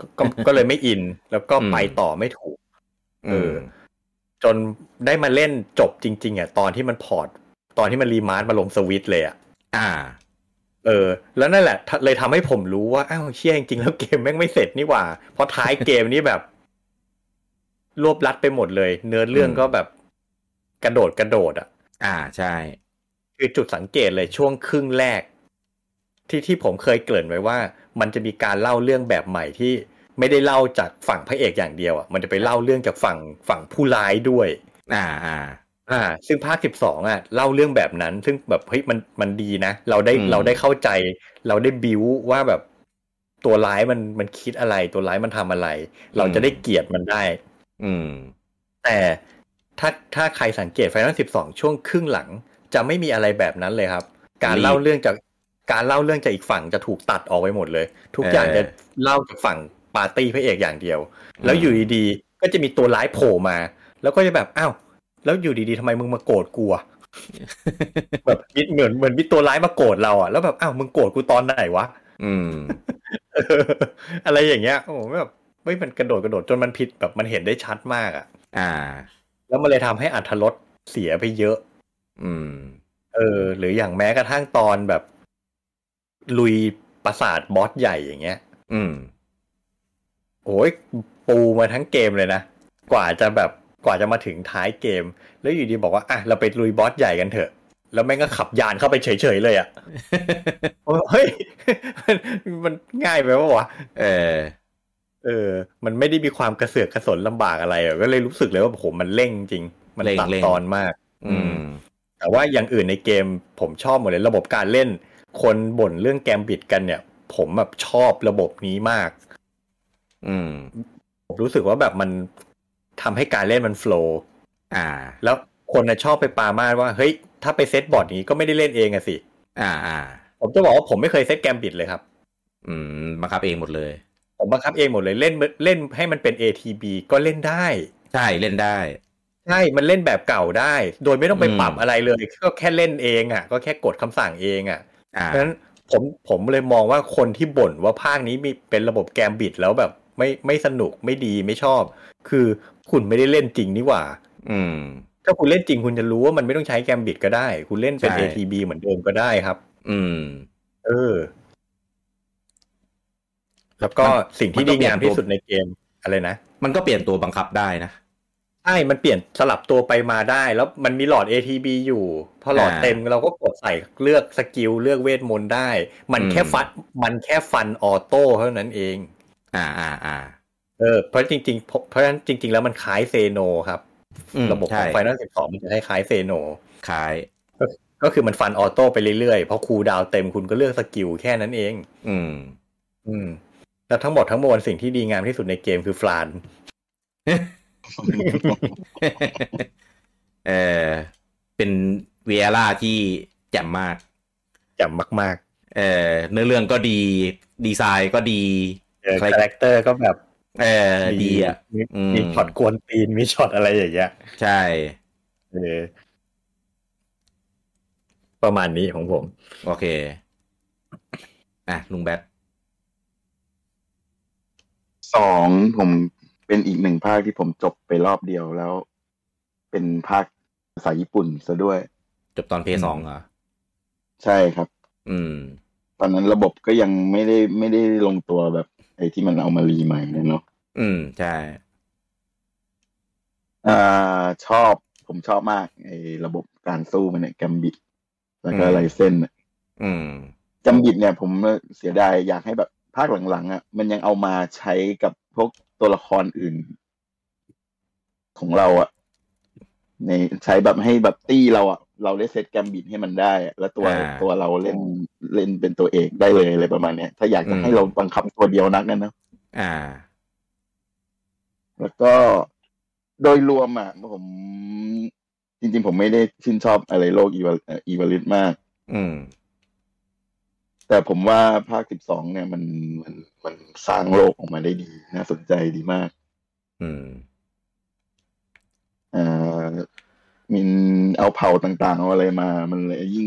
ก็ก็ก็เลยไม่อินแล้วก็อืมไปต่อไม่ถูก เออือมจนได้มาเล่นจบจริง ๆอะตอนที่มัน port ตอนที่มัน remaster มาลงสวิตช์เลยอะอ่า เออ แล้วนั่นแหละทะเลยทำให้ผมรู้ว่าอ้าวเชี่ยจริงๆแล้วเกมแม่งไม่เสร็จนี่หว่า เพราะท้ายเกมนี้แบบ รวบลัดไปหมดเลย เนื้อเรื่องอืมก็แบบกระโดดกระโดด อะ อ่าใช่ คือจุดสังเกตเลยช่วงครึ่งแรก ที่ที่ผมเคยเกริ่นไว้ว่า มันจะมีการเล่าเรื่องแบบใหม่ที่ ไม่ได้เล่าจากฝั่งพระเอกอย่างเดียวอะมันจะไปเล่าเรื่องจากฝั่งฝั่งผู้ร้ายด้วย อ่าอ่าอ่า ซึ่งภาคสิบสองอะเล่าเรื่องแบบนั้น ซึ่งแบบเฮ้ยมันมันดีนะ เราได้อืมเราได้เข้าใจ เราได้บิวว่าแบบตัวร้ายมันมันคิดอะไร ตัวร้ายมันทำอะไร เราจะได้เกลียดมันได้ อืม แต่ถ้าถ้าใครสังเกตไฟนอลสิบสองช่วงครึ่งหลัง จะไม่มีอะไรแบบนั้นเลยครับ การรีบเล่าเรื่องจากการเล่าเรื่องจากอีกฝั่งจะถูกตัดออกไปหมดเลย ทุกอย่างเออจะเล่าจากฝั่ง ปาร์ตี้พระเอกอย่างเดียว แล้วอยู่ดีๆก็จะมีตัวร้ายโผล่มา แล้วก็จะแบบอ้าวแล้วอยู่ดีๆทำไมมึงมาโกรธกูอะแบบมิเหมือนเหมือนมีตัวร้ายมาโกรธเราอะแล้วแบบอ้าวมึงโกรธกูตอนไหนวะอืมเอออะไรอย่างเงี้ยโอ้โหแบบเฮ้ยมันกระโดดกระโดดจนมันผิดแบบมันเห็นได้ชัดมากอะอ่า แล้วมันเลยทำให้อัธรสเสียไปเยอะ อืม เออ หรืออย่างแม้กระทั่งตอนแบบ ลุยปราสาทบอสใหญ่อย่างเงี้ย อืม โอ้ยปูมาทั้งเกมเลยนะ กว่าจะแบบกว่าจะมาถึงท้ายเกม แล้วอยู่ดีบอกว่าอะเราไปลุยบอสใหญ่กันเถอะ แล้วแม่งก็ขับยานเข้าไปเฉยๆเลยอะ่ะเฮ้ยมันมันง่ายไปปะวะเออเออ มันไม่ได้มีความกระเสือกกระสนลำบากอะไรอะก็เลยรู้สึกเลยว่าโอ้โหมันเร่งจริง มันเร่งตัดเร่งตอนมาก อืม แต่ว่าอย่างอื่นในเกมผมชอบหมดเลย ระบบการเล่น คนบ่นเรื่องแกมบิดกันเนี่ย ผมแบบชอบระบบนี้มาก อืมผมรู้สึกว่าแบบมันทำให้การเล่นมันโฟล์อ่า แล้วคนน่ะชอบไปปามาดว่า เฮ้ย ถ้าไปเซตบอร์ดนี้ก็ไม่ได้เล่นเองอะสิ อ่าอ่า ผมจะบอกว่าผมไม่เคยเซตแกมบิดเลยครับ อืมบังคับเองหมดเลย ผมบังคับเองหมดเลยเล่นเล่นให้มันเป็น ATB ก็เล่นได้ ใช่เล่นได้ ใช่ มันเล่นแบบเก่าได้ โดยไม่ต้องไปอืมปรับอะไรเลย ก็แค่เล่นเองอะ ก็แค่กดคำสั่งเองอะอ่าเพราะฉะนั้นผมผมเลยมองว่าคนที่บ่นว่าภาคนี้มีเป็นระบบแกมบิดแล้วแบบ ไม่ไม่สนุกไม่ดีไม่ชอบ คือคุณไม่ได้เล่นจริงนี่หว่า อืม ถ้าคุณเล่นจริงคุณจะรู้ว่ามันไม่ต้องใช้แกมบิดก็ได้ คุณเล่นเป็นใช่ ATB เหมือนเดิมก็ได้ครับ อืม เออ แล้วก็มันสิ่งที่มันก็ดีงามเปลี่ยนตัวที่สุดในเกมอะไรนะ มันก็เปลี่ยนตัวบังคับได้นะใช่ มันเปลี่ยนสลับตัวไปมาได้ แล้วมันมีหลอด ATB อยู่ พอหลอดอ่าเต็มเราก็กดใส่เลือก skill เลือกเวทมนต์ได้ มันอืมแค่ฟัน มันแค่ฟัน auto เท่านั้นเอง อ่าอ่าอ่าเออเพราะจริงๆเพราะเพราะฉะนั้นจริง ๆ แล้วมันคล้าย Xeno ครับอืมระบบขใช่อง Final 12มันจะคล้ายๆ Xeno คล้ายก็คือมันฟัน auto ไปเรื่อยๆพอ cooldown เต็มคุณก็เลือก skill แค่นั้นเอง อืม อืม แล้วทั้งหมดทั้งมวลสิ่งที่ดีงามที่สุดในเกมคือ Franเออเป็น Viera ที่แจ่มมากแจ่มมากเออเนื้อเรื่องก็ดี ดีไซน์ก็ดีๆเออใคร character ก็แบบ เออดีอะมีอืมมีช็อตกวนตีนมีช็อตอะไรอย่างเงี้ยใช่เออประมาณนี้ของผม โอเค อะ ลุงแบทสองผมเป็นอีกหนึ่งภาคที่ผมจบไปรอบเดียวแล้ว เป็นภาคภาษาญี่ปุ่นซะด้วย จบตอนเพย์สองเหรอ ใช่ครับ อืม ตอนนั้นระบบก็ยังไม่ได้ไม่ได้ลงตัวแบบ ไอ้ที่มันเอามารีใหม่เนี่ยเนาะอืม ใช่อ่าชอบผมชอบมากไอ้ระบบการสู้มันเนี่ยแกมบิดแล้วก็อืมไรเส้นเนี่ยอืมแกมบิดเนี่ยผมเสียดายอยากให้แบบภาคหลังๆอะ มันยังเอามาใช้กับพวกตัวละครอื่น ของเราอะ ในใช้แบบให้แบบตี้เราอะ เราได้เซตแกมบิดให้มันได้อะแล้วตัวอ่าตัวเราเล่นเล่นเป็นตัวเอกได้เลยอะไรประมาณเนี้ยถ้าอยากจะอืมให้เราบังคับตัวเดียวนักนั่นนะอ่า แล้วก็โดยรวมอะผม จริงๆ ผมไม่ได้ชื่นชอบอะไรโลกอีวาอีวาลิสมาก อืม แต่ผมว่าภาคสิบสองเนี่ยมันมันมันสร้างโลกออกมาได้ดี น่าสนใจดีมาก อืมอ่า มินเอาเผ่าต่างๆ เอาอะไรมา มันเลยยิ่ง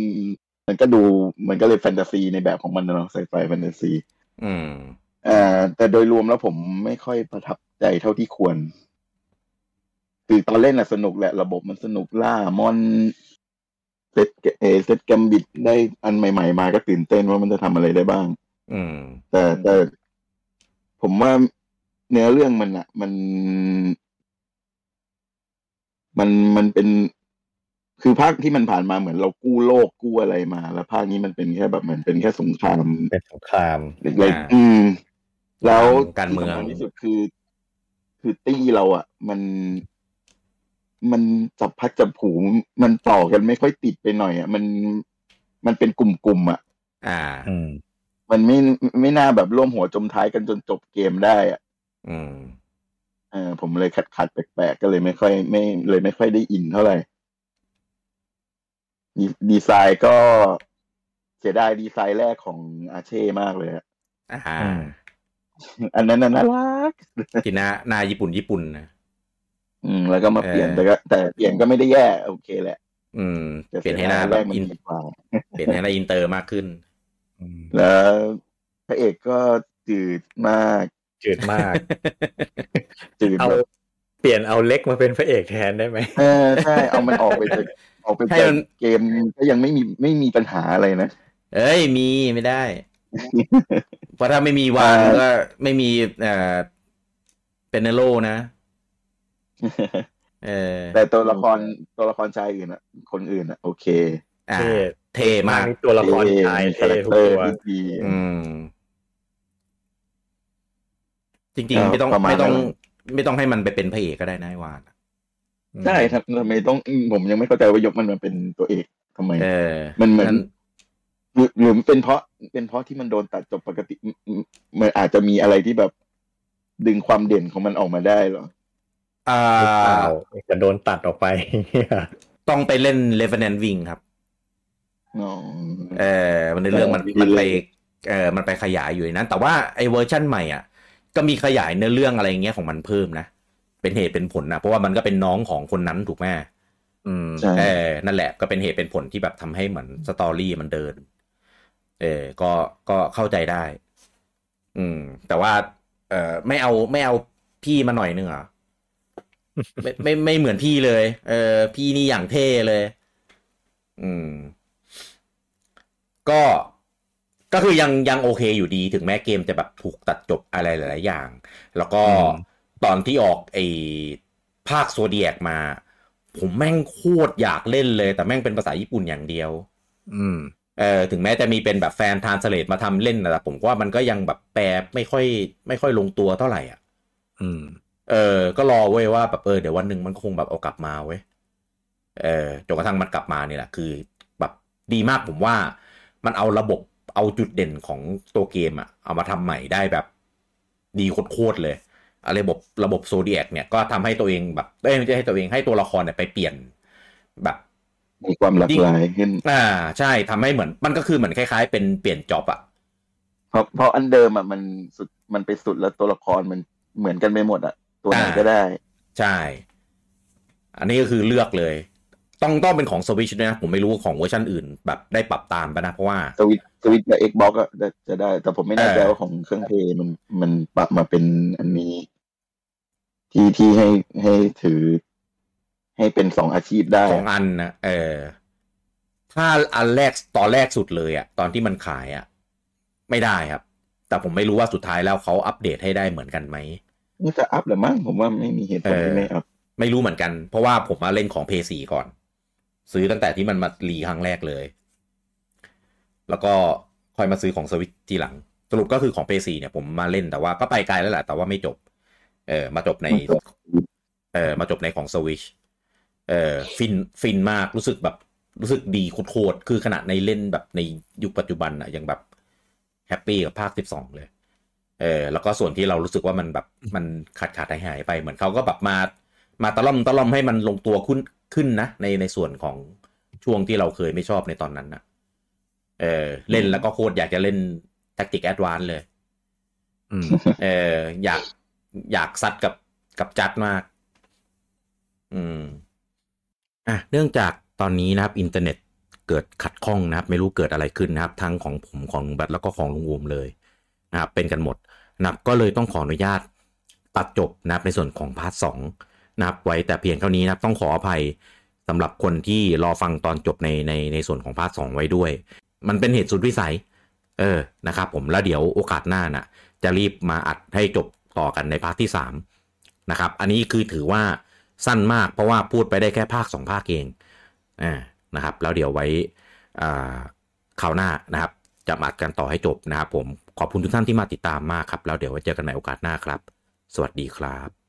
มันก็ดูมันก็เลยแฟนตาซีในแบบของมันนะเนาะไซไฟแฟนตาซี อืมอ่าแต่โดยรวมแล้วผมไม่ค่อยประทับใจเท่าที่ควร คือตอนเล่นน่ะสนุกแหละระบบมันสนุกล่ามอนเซตเอเซตแกมบิดได้อันใหม่ ๆ มาก็ตื่นเต้นว่ามันจะทำอะไรได้บ้าง อืม แต่แต่ผมว่าเนื้อเรื่องมันอะมัน มันมันเป็นคือภาคที่มันผ่านมาเหมือนเรากู้โลกกู้อะไรมา แล้วภาคนี้มันเป็นแค่แบบเหมือนเป็นแค่สงครามเป็นสงครามเล็กอ่าๆอืม แล้วการเมืองที่สำคัญที่สุดคือ คือตี้เราอะมันมันจับพัดจับผูมันต่อกันไม่ค่อยติดไปหน่อยอะมันมันเป็นกลุ่มๆอะอ่า อืม มันไม่ไม่น่าแบบร่วมหัวจมท้ายกันจนจบเกมได้อะอืม เออผมเลยขัดขัดๆแปลกๆ ก็เลยไม่ค่อย ไม่เลยไม่ค่อยได้อินเท่าไหร่ดีดีไซน์ก็เสียดายดีไซน์แรกของอาเช่มากเลยอะอ่าอืมอันนั้นน่ะน่ารักที่หน้าหน้าญี่ปุ่นญี่ปุ่นนะอืม แล้วก็มาเปลี่ยนเออแต่ก็ แต่เปลี่ยนก็ไม่ได้แย่ โอเคแหละ อืมแต่เปลี่ยนให้หน้าสีดแบแรบกมันอินดีกว่าเปลี่ยนให้หน้าอินเตอร์มากขึ้นอืมแล้วพระเอกก็จืดมาก จืดมากจืดเอาแบบเปลี่ยนเอาเล็กมาเป็นพระเอกแทนได้ไหมเออใช่เอามันออกไปจากออกไปให้จากมันเกมก็ยังไม่มีไม่มีปัญหาอะไรนะเอ้ยมีไม่ได้เพราะถ้าไม่มีวางเออก็ไม่มีเอ่อเป็นเนโรนะเออแต่ตัวละครตัวละครชายอื่นอะคนอื่นอะโอเคอ่าเท่เท่มากนี่ตัวละครชายมีเท่คาแรคทุกเตอร์ตัวที่ดีอืม จริงก็ๆไม่ต้องประมาณไม่ต้องนั้นไม่ต้องให้มันไปเป็นพระเอกก็ได้นะไอ้วานใช่ทำทำไมต้องอืมผมยังไม่เข้าใจว่ายกมันมาเป็นตัวเอกทำไมเออมันเหมือนนั่นหรือหรือเป็นเพราะเป็นเพราะที่มันโดนตัดจบปกติอืมอืมมันอาจจะมีอะไรที่แบบ ดึงความเด่นของมันออกมาได้เหรออ่าหรือเปล่าจะโดนตัดออกไปต้องไปเล่น Revenant Wing ครับอ๋อเออมันในเรื่องมันเออมันไปดีเลยเออมันไปขยายอยู่ในนั้น แต่ว่าไอ้เวอร์ชั่นใหม่อะ ก็มีขยายเนื้อเรื่องอะไรเงี้ยของมันเพิ่มนะ เป็นเหตุเป็นผลนะเพราะว่ามันก็เป็นน้องของคนนั้นถูกไหมอืมใช่เออนั่นแหละก็เป็นเหตุเป็นผลที่แบบทำให้เหมือนสตอรี่มันเดิน เออก็ก็เข้าใจได้ อืม แต่ว่า เออไม่เอาไม่เอาพี่มาหน่อยนึงเหรอไม่ไม่ไม่เหมือนพี่เลย เออ พี่นี่อย่างเท่เลย อืม ก็ ก็คือยังยังโอเคอยู่ดีถึงแม้เกมจะแบบถูกตัดจบอะไรหลาย ๆ อย่าง แล้วก็อืมตอนที่ออกไอ้ภาคโซเดียกมา ผมแม่งโคตรอยากเล่นเลย แต่แม่งเป็นภาษาญี่ปุ่นอย่างเดียว อืมเออถึงแม้จะมีเป็นแบบแฟนทานสเลตมาทำเล่นนะแต่ผมว่ามันก็ยังแบบแปลไม่ค่อย ไม่ค่อยลงตัวเท่าไหร่อะ อืม เออ ก็รอเว้ยว่าแบบเออเดี๋ยววันหนึ่งมันคงแบบเอากลับมาเว้ยเออจนกระทั่งมันกลับมาเนี่ยแหละคือ แบบดีมากผมว่า มันเอาระบบ เอาจุดเด่นของตัวเกมอะเอามาทำใหม่ได้แบบดีโคตรๆเลยอะระบบระบบโซเดียกเนี่ยก็ทำให้ตัวเองแบบเอ้ยไม่ใช่ให้ตัวเองให้ตัวละครเนี่ยไปเปลี่ยนแบบมีความหลากหลายขึ้น อ่า ใช่ทำให้เหมือนมันก็คือเหมือนคล้ายๆ เป็นเปลี่ยนจ็อบอะเพราะเพราะอันเดิมอะมันสุดมันไปสุดแล้วตัวละครมันเหมือนกันไปหมดอะตัวไหนก็ได้ ใช่ อันนี้ก็คือเลือกเลย ต้องต้องเป็นของสวิชด้วยนะ ผมไม่รู้ของเวอร์ชันอื่น แบบได้ปรับตามไปนะ เพราะว่าสวิตสวิตกับ Xbox ก็จะได้ แต่ผมไม่แน่ใจเออว่าของเครื่องเพลย์มันมันปรับมาเป็นอันนี้ ที่ที่ให้ให้ถือ ให้เป็นสองอาชีพได้สองอันนะเออ ถ้าอันแรกตอนแรกสุดเลยอะตอนที่มันขายอะไม่ได้ครับ แต่ผมไม่รู้ว่าสุดท้ายแล้วเขาอัปเดตให้ได้เหมือนกันไหมนี่จะ up หรือมั้งผมว่าไม่มีเหตุผลเออที่ไม่ up ไม่รู้เหมือนกัน เพราะว่าผมมาเล่นของ PS4 ก่อน ซื้อตั้งแต่ที่มันมารีครั้งแรกเลย แล้วก็ค่อยมาซื้อของสวิตทีหลัง สรุปก็คือของ p 4เนี่ยผมมาเล่นแต่ว่าก็ไปไกลแล้วแหละแต่ว่าไม่จบ เออมาจบใน เออมาจบในของสวิชเออฟินฟินมากรู้สึกแบบรู้สึกดีโคตรคือขนาดในเล่นแบบในยุคปัจจุบันอะยังแบบ happy กับภาคสิบสองเลย เออ แล้วก็ส่วนที่เรารู้สึกว่ามันแบบมันขาดขาดหายหายไปเหมือนเขาก็แบบมา มาตะล่อมตะล่อมให้มันลงตัวขึ้น ขึ้นนะในในส่วนของช่วงที่เราเคยไม่ชอบในตอนนั้นนะเออเล่นแล้วก็โคตรอยากจะเล่น Tactics Advance เลยอืมเอออยากอยากซัดกับกับจัดมาก อืม อะ เนื่องจากตอนนี้นะครับ อินเทอร์เน็ตเกิดขัดข้องนะครับ ไม่รู้เกิดอะไรขึ้นนะครับ ทั้งของผมของลุงแบทแล้วก็ของลุงอูมเลยนะครับ เป็นกันหมดนะครับก็เลยต้องขออนุญาตตัดจบนะครับในส่วนของ part สอง นะครับไว้แต่เพียงเท่านี้นะครับต้องขออภัยสำหรับคนที่รอฟังตอนจบในในในส่วนของ part สองไว้ด้วย มันเป็นเหตุสุดวิสัย เออนะครับผมแล้วเดี๋ยวโอกาสหน้าน่ะ จะรีบมาอัดให้จบต่อกันในภาคที่สามนะครับอันนี้คือถือว่าสั้นมากเพราะว่าพูดไปได้แค่ภาคสองภาคเองอ่านะครับ แล้วเดี๋ยวไว้อ่าคราวหน้านะครับ จะมาอัดกันต่อให้จบนะครับผมขอบคุณทุกท่านที่มาติดตามมากครับ แล้วเดี๋ยวไว้เจอกันใหม่โอกาสหน้าครับ สวัสดีครับ